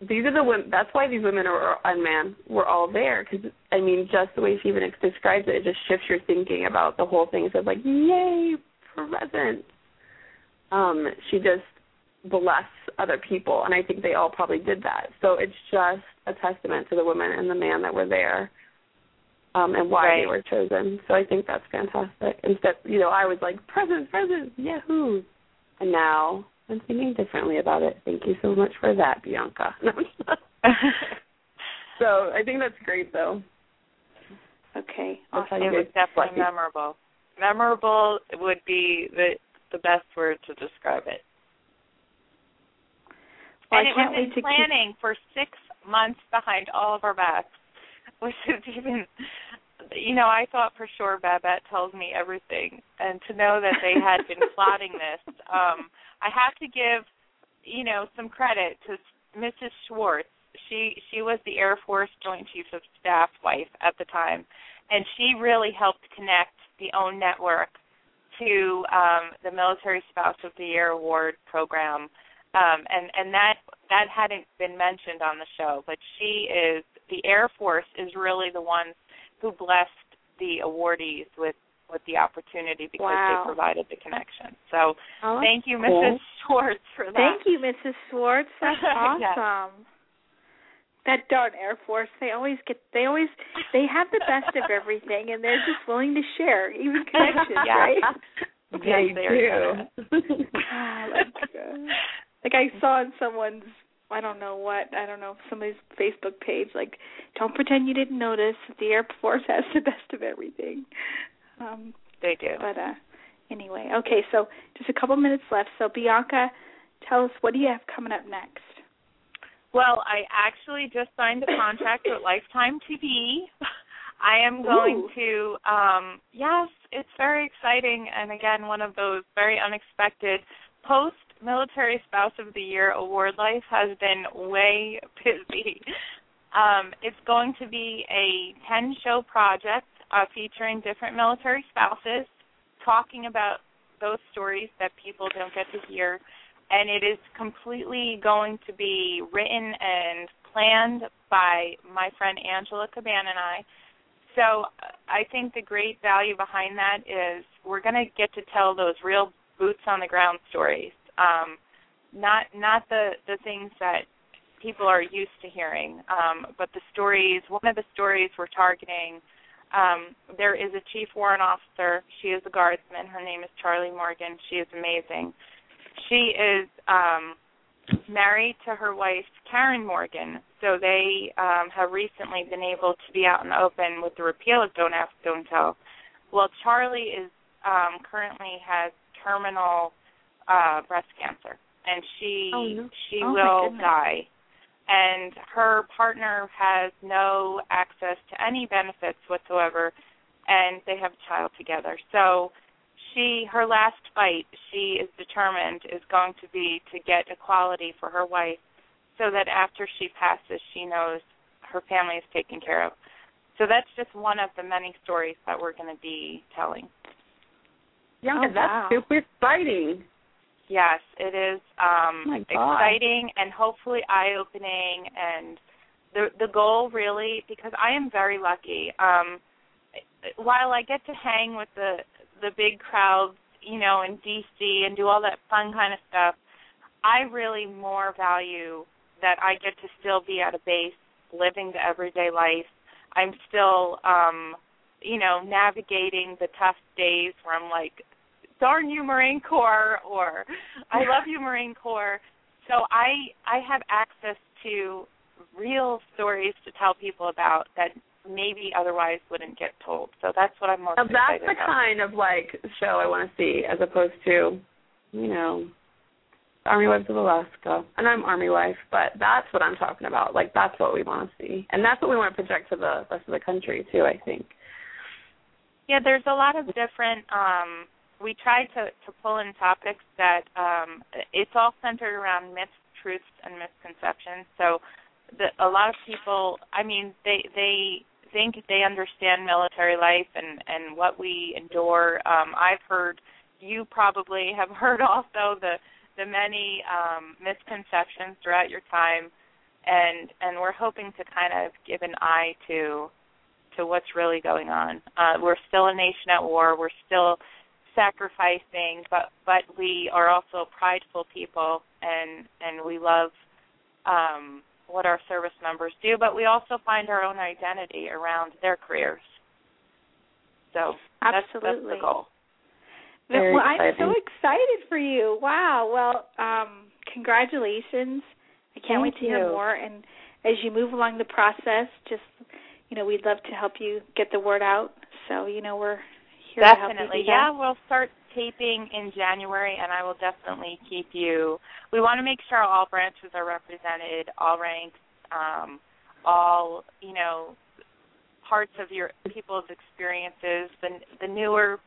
these are the women. That's why these women are and man were all there because I mean, just the way she even describes it, it just shifts your thinking about the whole thing. So it's like, yay, present um, she just bless other people, and I think they all probably did that. So it's just a testament to the women and the man that were there, um, and why right. they were chosen. So I think that's fantastic. Instead, you know, I was like presents, presents, yahoo, and now I'm thinking differently about it. Thank you so much for that, Bianca. *laughs* *laughs* so I think that's great, though. Okay, awesome. It was definitely memorable. Memorable would be the the best word to describe it. Well, and I it can't was in planning keep... for six months behind all of our backs, *laughs* which is even, you know, I thought for sure Babette tells me everything, and to know that they had been *laughs* plotting this, um, I have to give, you know, some credit to Mrs. Schwartz. She she was the Air Force Joint Chief of Staff wife at the time, and she really helped connect the OWN network to um, the Military Spouse of the Year award program, um, and and that that hadn't been mentioned on the show, but she is the Air Force is really the ones who blessed the awardees with with the opportunity because wow. they provided the connection. So oh, thank you, cool. Mrs. Schwartz, for that. Thank you, Mrs. Schwartz. That's *laughs* awesome. yes that darn Air Force, they always get they always they have the best of everything and they're just willing to share, even connections, yeah. right? *laughs* Yeah, you do. like, uh, like I saw in someone's I don't know what, I don't know, somebody's Facebook page, like, don't pretend you didn't notice that the Air Force has the best of everything. Um they do. But uh anyway, okay, so just a couple minutes left. So Bianca, tell us what do you have coming up next? Well, I actually just signed a contract with Lifetime TV. I am going Ooh. to um yes, it's very exciting and again one of those very unexpected post military spouse of the year award life has been way *laughs* busy. Um it's going to be a 10 show project uh featuring different military spouses talking about those stories that people don't get to hear and it is completely going to be written and planned by my friend Angela Caban and I. So I think the great value behind that is we're going to get to tell those real boots on the ground stories, um, not not the the things that people are used to hearing. Um, but the stories, one of the stories we're targeting, um, there is a chief warrant officer. She is a guardsman. Her name is Charlie Morgan. She is amazing. She is um, married to her wife Karen Morgan. So they um, have recently been able to be out in the open with the repeal of Don't Ask, Don't Tell. Well, Charlie is um, currently has terminal uh, breast cancer, and she oh, no. she oh, will die. And her partner has no access to any benefits whatsoever, and they have a child together. So she her last fight she is determined is going to be to get equality for her wife so that after she passes she knows her family is taken care of. So that's just one of the many stories that we're going to be telling. Yeah oh, that's wow. super exciting. Yes it is um oh exciting and hopefully eye opening and the the goal really because i am very lucky um while I get to hang with the the big crowds, you know, in DC and do all that fun kind of stuff, I really more value that I get to still be at a base, living the everyday life. I'm still um, you know, navigating the tough days where I'm like, darn you Marine Corps or I love you Marine Corps. So I I have access to real stories to tell people about that maybe otherwise wouldn't get told. So that's what I'm most now, That's the about. kind of like show I want to see, as opposed to, you know, Army Wives of Alaska. And I'm Army wife, but that's what I'm talking about. Like that's what we want to see, and that's what we want to project to the rest of the country too. I think. Yeah, there's a lot of different. um We try to to pull in topics that um it's all centered around myths, truths, and misconceptions. So the, a lot of people, I mean, they they think they understand military life and and what we endure. Um, I've heard you probably *laughs* have heard also the the many um, misconceptions throughout your time, and and we're hoping to kind of give an eye to to what's really going on. Uh, we're still a nation at war. We're still sacrificing, but but we are also prideful people, and and we love um, what our service members do, but we also find our own identity around their careers. So absolutely, that's, that's the goal. Very well, I'm so excited for you. Wow. Well, um, congratulations. I can't Thank wait to hear more. And as you move along the process, just you know, we'd love to help you get the word out. So you know, we're here to help you Definitely. do that. Yeah, we'll start taping in January, and I will definitely keep you. We want to make sure all branches are represented, all ranks, um, all you know, parts of your people's experiences. The the newer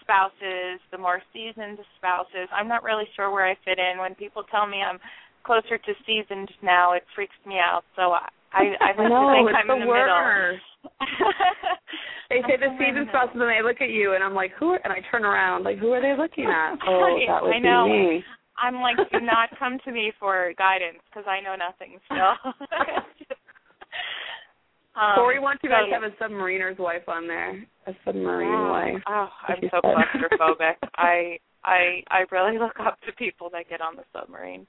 spouses, the more seasoned spouses. I'm not really sure where I fit in. When people tell me I'm closer to seasoned now, it freaks me out. So I I, I have no, to *laughs* think it's I'm the in the middle. *laughs* They say the somewhere in and they look at you, and I'm like, who? Are, and I turn around, like, who are they looking at? *laughs* Oh, that would I know. be me. I'm like, do not *laughs* come to me for guidance because I know nothing still. *laughs* um, Corey wants you guys to have a submariner's wife on there, a submarine oh, wife. Oh, I'm so claustrophobic. I I I really look up to people that get on the submarine.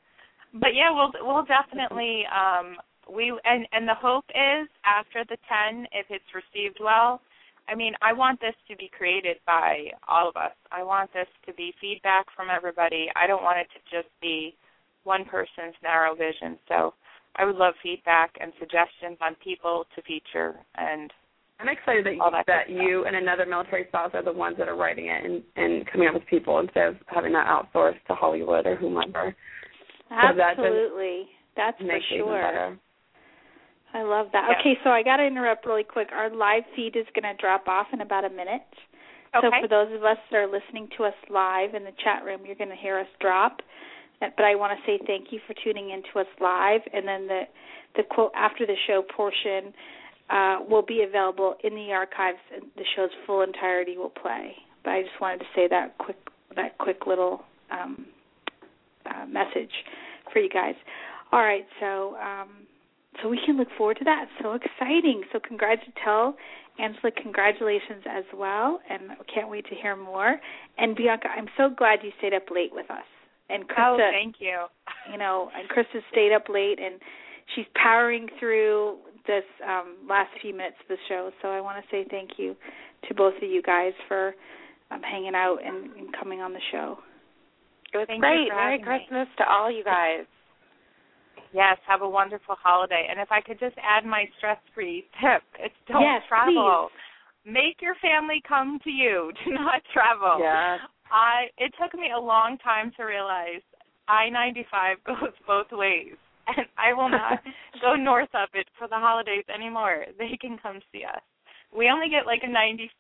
But yeah, we'll we'll definitely um we and and the hope is after the 10 if it's received well I mean, I want this to be created by all of us. I want this to be feedback from everybody. I don't want it to just be one person's narrow vision. So I would love feedback and suggestions on people to feature and I'm excited that, all that, that you and another military spouse are the ones that are writing it and, and coming up with people instead of having that outsourced to Hollywood or whomever. So that just Absolutely. That's for makes it even sure. I love that. Yeah. Okay, so I got to interrupt really quick. Our live feed is going to drop off in about a minute. Okay. So for those of us that are listening to us live in the chat room, you're going to hear us drop. But I want to say thank you for tuning in to us live, and then the the quote after the show portion uh, will be available in the archives. and The show's full entirety will play. But I just wanted to say that quick that quick little um, uh, message for you guys. All right, so um, so we can look forward to that. So exciting! So congrats to tell Angela, congratulations as well, and can't wait to hear more. And Bianca, I'm so glad you stayed up late with us. And Oh, thank you. you know, and Krista stayed up late, and she's powering through this um, last few minutes of the show. So I want to say thank you to both of you guys for um, hanging out and, and coming on the show. It was Thank great. you for Merry having me. Christmas to all you guys. Yes, have a wonderful holiday. And if I could just add my stress-free *laughs* tip, it's don't Yes, travel. Make your family come to you. *laughs* Do not travel. Yeah. I it took me a long time to realize I-95 *laughs* goes both ways. And I will not go north of it for the holidays anymore. They can come see us. We only get like a 96,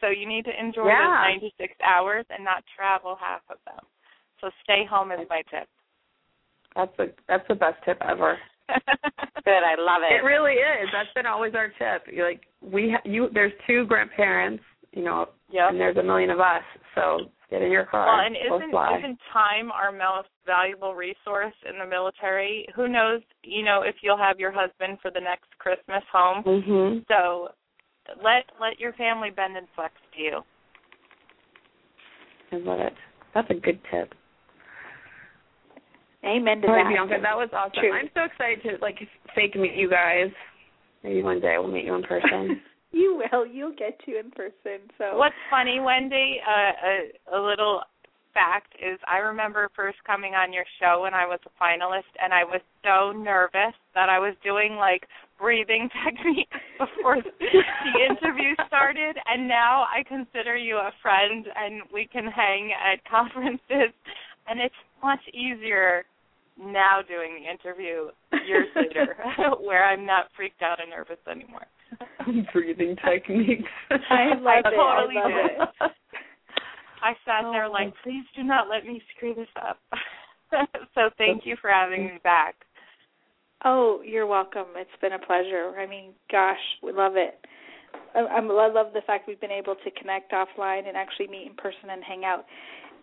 so you need to enjoy Yeah. those 96 hours and not travel half of them. So stay home is my tip. That's the that's the best tip ever. *laughs* Good. I love it. It really is. That's been always our tip. You're like we ha- you there's two grandparents, you know, Yep. and there's a million of us. So get in your car. Well, and isn't fly. isn't time our most valuable resource in the military? Who knows, you know, if you'll have your husband for the next Christmas home. Mhm. So let let your family bend and flex to you. I love it. That's a good tip. Amen to that. Bianca, that was awesome. True. I'm so excited to like fake meet you guys. Maybe one day we'll meet you in person. *laughs* you will. You'll get to in person. So What's funny, Wendy, uh, a, a little fact is I remember first coming on your show when I was a finalist and I was so nervous that I was doing like breathing *laughs* techniques before the interview started and now I consider you a friend and we can hang at conferences and it's much easier now doing the interview years *laughs* later *laughs* where I'm not freaked out and nervous anymore. *laughs* Breathing techniques. I love I it. totally I did. it. I sat there Oh. like, please do not let me screw this up. so thank you for having me back. Oh, you're welcome. It's been a pleasure. I mean, gosh, we love it. I, I'm, I love the fact we've been able to connect offline and actually meet in person and hang out.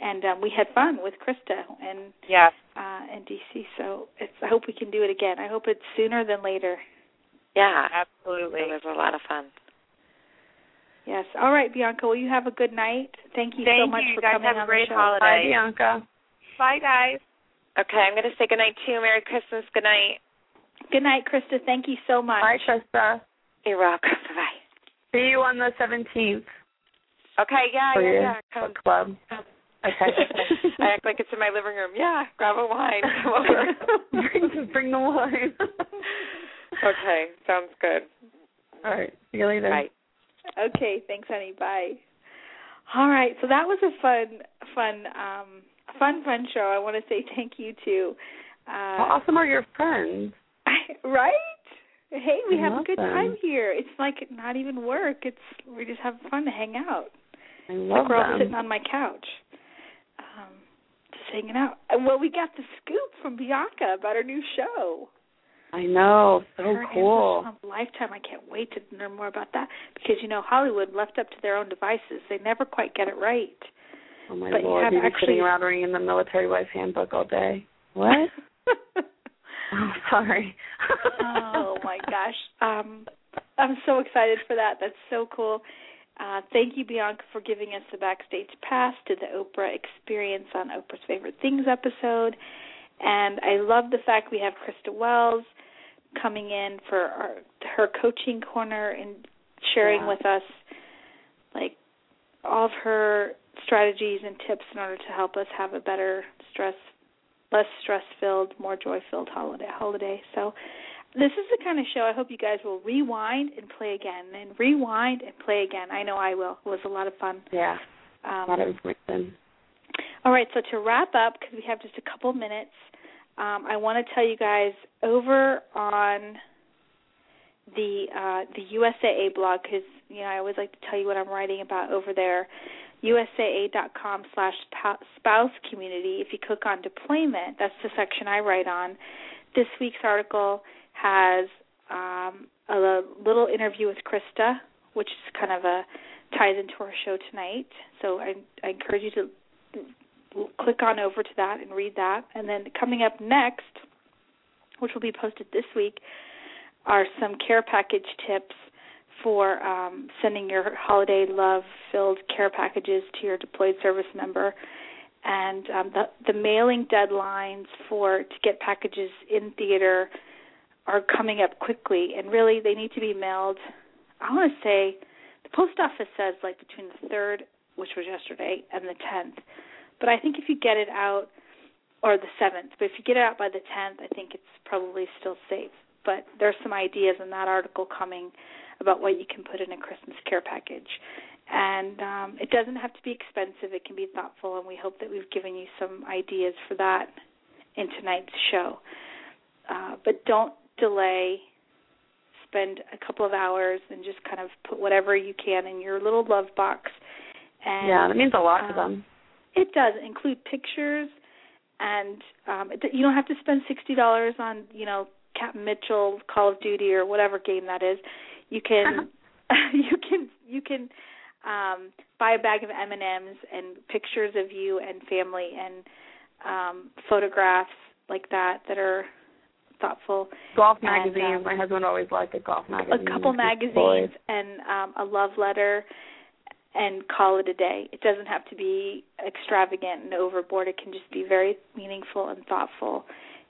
And um, we had fun with Krista and Yes. uh, and DC. So it's. I hope we can do it again. I hope it's sooner than later. Yeah. Absolutely. It was a lot of fun. Yes. All right, Bianca. Well, you have a good night. Thank you Thank so much you. for guys coming have a on great the show. holiday. Bye, Bianca. Bye, guys. Okay, I'm going to say good night too. Merry Christmas. Good night. Good night, Krista. Thank you so much. Bye, Krista. You're welcome. Bye. See you on the 17th Okay, yeah, for yeah, yeah. Come. book club. Okay. I act like it's in my living room. Yeah, grab a wine. Come over. bring, *laughs* bring the wine. okay, sounds good. All right. See you later. Bye. Okay, thanks, honey. Bye. All right, so that was a fun, fun, um, fun, fun show. I want to say thank you to. Uh, How awesome are your friends? *laughs* right? Hey, we I have a good them. time here. It's like not even work. It's we just have fun to hang out. I It's love like we're all them. sitting on my couch, just hanging out. And well, we got the scoop from Bianca about her new show. I know. So Her cool. Lifetime. I can't wait to learn more about that because you know Hollywood left up to their own devices. They never quite get it right. Oh my But lord, have be actually- sitting around reading the military wife handbook all day. What? *laughs* oh, sorry. oh my *laughs* gosh. Um I'm so excited for that. That's so cool. Uh, thank you, Bianca, for giving us the backstage pass to the Oprah Experience on Oprah's Favorite Things episode. And I love the fact we have Krista Wells coming in for our, her coaching corner and sharing Yeah. with us like all of her strategies and tips in order to help us have a better stress less stress filled, more joy filled holiday holiday. So this is the kind of show I hope you guys will rewind and play again and rewind and play again. I know I will. It was a lot of fun. yeah. Um, A lot of information. all right, so to wrap up, because we have just a couple minutes, um, I want to tell you guys over on the uh, the USAA blog, because you know I always like to tell you what I'm writing about over there. USAA.com slash spouse community. If you click on deployment, that's the section I write on. This week's article has um, a little interview with Krista, which is kind of a ties into our show tonight. So I, I encourage you to click on over to that and read that. And then coming up next, which will be posted this week, are some care package tips for um, sending your holiday love-filled care packages to your deployed service member, and um, the, the mailing deadlines for to get packages in theater are coming up quickly, and really they need to be mailed. I want to say the post office says like between the third, which was yesterday, and the tenth. But I think if you get it out, or the seventh, but if you get it out by the tenth, I think it's probably still safe. But there's some ideas in that article coming about what you can put in a Christmas care package. And um, it doesn't have to be expensive, it can be thoughtful, and we hope that we've given you some ideas for that in tonight's show. Uh, but don't delay. Spend a couple of hours and just kind of put whatever you can in your little love box. And, yeah, that means a lot um, to them. It does include pictures, and um, it, you don't have to spend sixty dollars on you know Captain Mitchell, Call of Duty, or whatever game that is. You can *laughs* you can you can um, buy a bag of M and M's and pictures of you and family and um, photographs like that that are thoughtful. Golf And, magazines. um, My husband always liked a golf magazine. a couple magazines boys. and um, a love letter and call it a day. It doesn't have to be extravagant and overboard. It can just be very meaningful and thoughtful.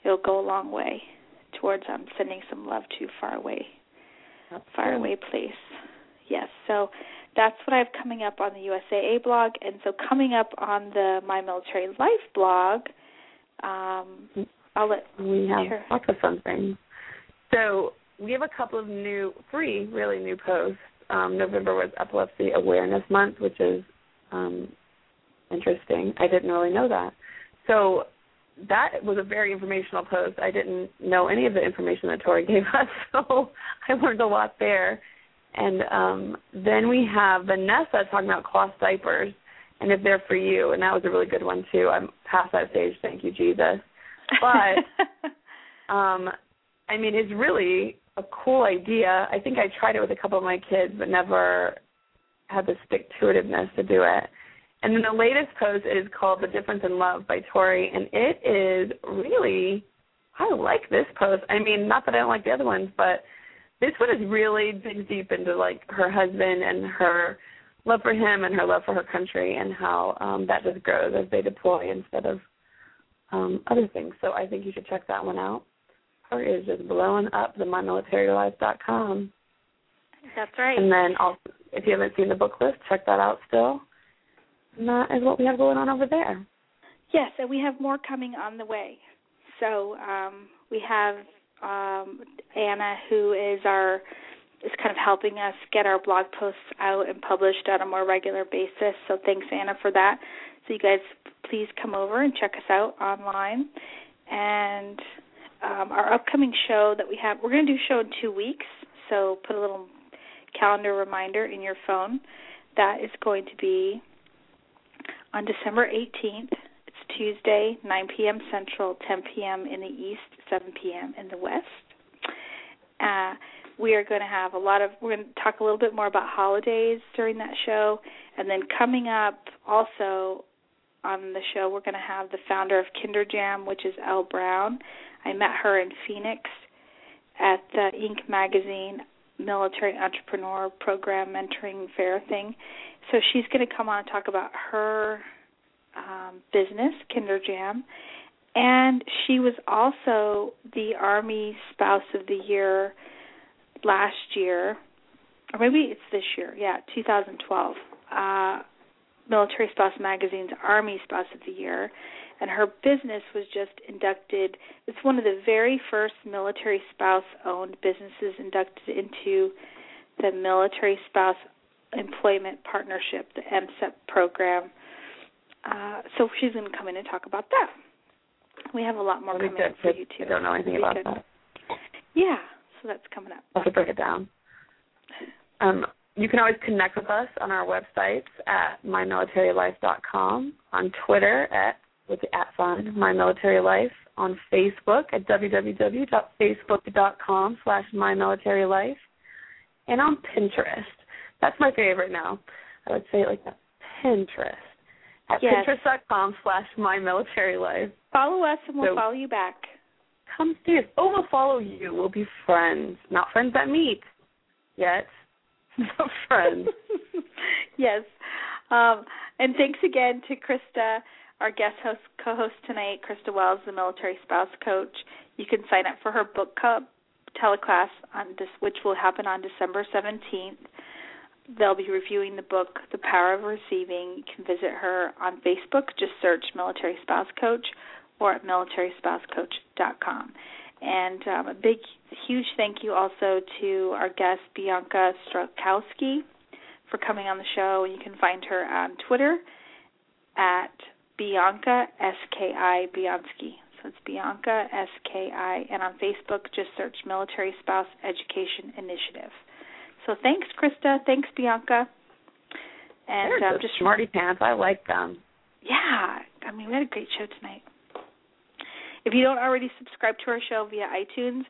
It'll go a long way towards um, sending some love to far away, far away place. Yes, so that's what I have coming up on the USAA blog, and so coming up on the My Military Life blog. Um, I'll let We have Sure. lots of fun things. So we have a couple of new, three really new posts. Um, November was Epilepsy Awareness Month, which is um, interesting. I didn't really know that. So that was a very informational post. I didn't know any of the information that Tori *laughs* gave us, so I learned a lot there. And um, then we have Vanessa talking about cloth diapers and if they're for you, and that was a really good one too. I'm past that stage, thank you, Jesus. But *laughs* um, I mean, it's really a cool idea. I think I tried it with a couple of my kids, but never had the stick to itiveness to do it. And then the latest post is called "The Difference in Love" by Tori, and it is really, I like this post. I mean, not that I don't like the other ones, but this one is really digs deep into like her husband and her love for him and her love for her country and how um that just grows as they deploy instead of um other things. So I think you should check that one out. Her is just blowing up the mymilitarylife.com. That's right. And then also, if you haven't seen the book list, check that out still. And that is what we have going on over there. Yes, and we have more coming on the way. So um, we have um, Anna, who is our is kind of helping us get our blog posts out and published on a more regular basis. So thanks, Anna, for that. So you guys, please come over and check us out online. And um, our upcoming show that we have, we're going to do a show in two weeks. So put a little calendar reminder in your phone. That is going to be on December 18th. It's Tuesday, 9 p.m. Central, 10 p.m. in the East, 7 p.m. in the West. Uh, we are going to have a lot of, we're going to talk a little bit more about holidays during that show. And then coming up also on the show, we're going to have the founder of KinderJam, which is Elle Brown. I met her in Phoenix at the Inc. magazine military entrepreneur program mentoring fair thing. So she's going to come on and talk about her um, business, KinderJam, and she was also the Army Spouse of the Year last year, or maybe it's this year. Yeah, 2012. Uh, Military Spouse Magazine's Army Spouse of the Year, and her business was just inducted. It's one of the very first military spouse owned businesses inducted into the Military Spouse Employment Partnership, the MSEP program. Uh, so she's going to come in and talk about that. We have a lot more coming up for you too. I don't know anything about that. Yeah, so that's coming up. I'll have to break it down. Um, you can always connect with us on our websites at mymilitarylife.com, on Twitter at with the at sign mymilitarylife, on Facebook at www.facebook.com slash mymilitarylife, and on Pinterest. That's my favorite now. I would say it like that. Pinterest. At Yes. pinterest.com slash mymilitarylife. Follow us and we'll So- follow you back. Come see us. Oh, we'll follow you. We'll be friends. Not friends that meet yet. *laughs* But friends. *laughs* yes. Um, and thanks again to Krista, our guest host co-host tonight, Krista Wells, the military spouse coach. You can sign up for her book club teleclass on this, which will happen on December 17th. They'll be reviewing the book, The Power of Receiving. You can visit her on Facebook. Just search Military Spouse Coach or at militaryspousecoach.com. And um, a big, huge thank you also to our guest, Bianca Strzalkowski, for coming on the show. You can find her on Twitter at Bianca S-K-I Bianski. So it's Bianca S-K-I. And on Facebook, just search Military Spouse Education Initiative. So thanks, Krista. Thanks, Bianca. And um, just smarty pants. I like them. Yeah, I mean we had a great show tonight. If you don't already subscribe to our show via iTunes,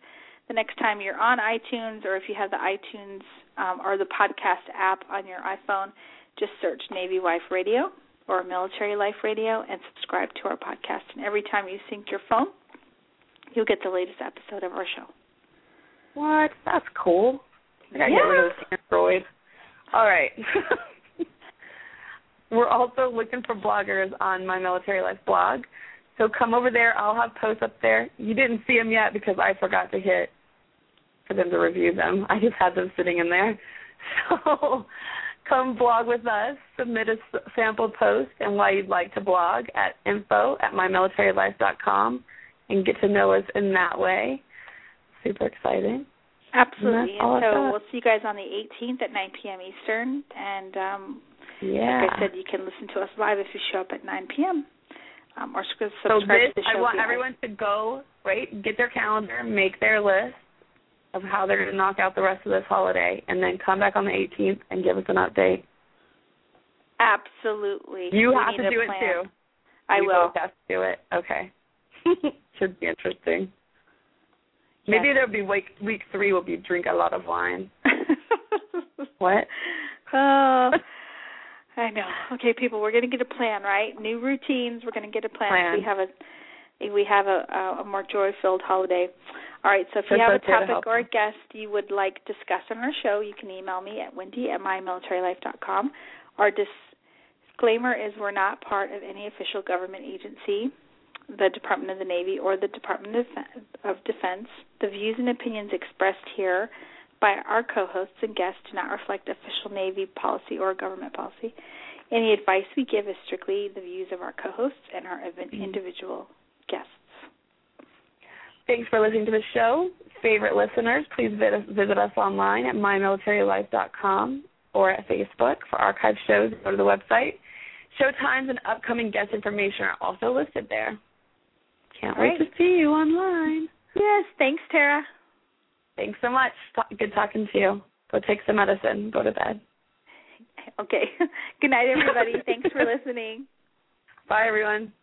the next time you're on iTunes or if you have the iTunes um, or the podcast app on your iPhone, just search Navy Wife Radio or Military Life Radio and subscribe to our podcast. And every time you sync your phone, you'll get the latest episode of our show. What? That's cool. I gotta yeah. get rid of this Android. All right. *laughs* We're also looking for bloggers on my Military Life blog. So come over there. I'll have posts up there. You didn't see them yet because I forgot to hit for them to review them. I just had them sitting in there. *laughs* So come blog with us. Submit a sample post and why you'd like to blog at info at mymilitarylife.com and get to know us in that way. Super exciting. Absolutely. And, and so we'll see you guys on the 18th at 9 p.m. Eastern. And um, yeah. like I said, you can listen to us live if you show up at 9 p.m. Um, or subscribe so this, to the show. I want everyone to go, right, get their calendar, make their list of how they're going to knock out the rest of this holiday, and then come back on the 18th and give us an update. Absolutely. You we have to do plan. it too. I we will. have to do it. Okay. *laughs* Should be interesting. Yes. Maybe there'll be week week three will be drink a lot of wine. *laughs* what? Uh, I know. Okay, people, we're going to get a plan, right? New routines. We're going to get a plan. plan. We have a we have a, a more joy-filled holiday. All right. So if you have a topic or a guest you would like discussed on our show, you can email me at wendy at mymilitarylife.com. Our disclaimer is we're not part of any official government agency, the Department of the Navy, or the Department of Defense. The views and opinions expressed here by our co-hosts and guests do not reflect official Navy policy or government policy. Any advice we give is strictly the views of our co-hosts and our mm-hmm. individual guests. Thanks for listening to the show. Favorite listeners, please visit us online at mymilitarylife.com or at Facebook for archived shows. Go to the website. Show times and upcoming guest information are also listed there. Can't All wait right. to see you online. Yes, thanks, Tara. Thanks so much. Good talking to you. Go take some medicine. Go to bed. Okay. *laughs* Good night, everybody. Thanks for listening. Bye, everyone.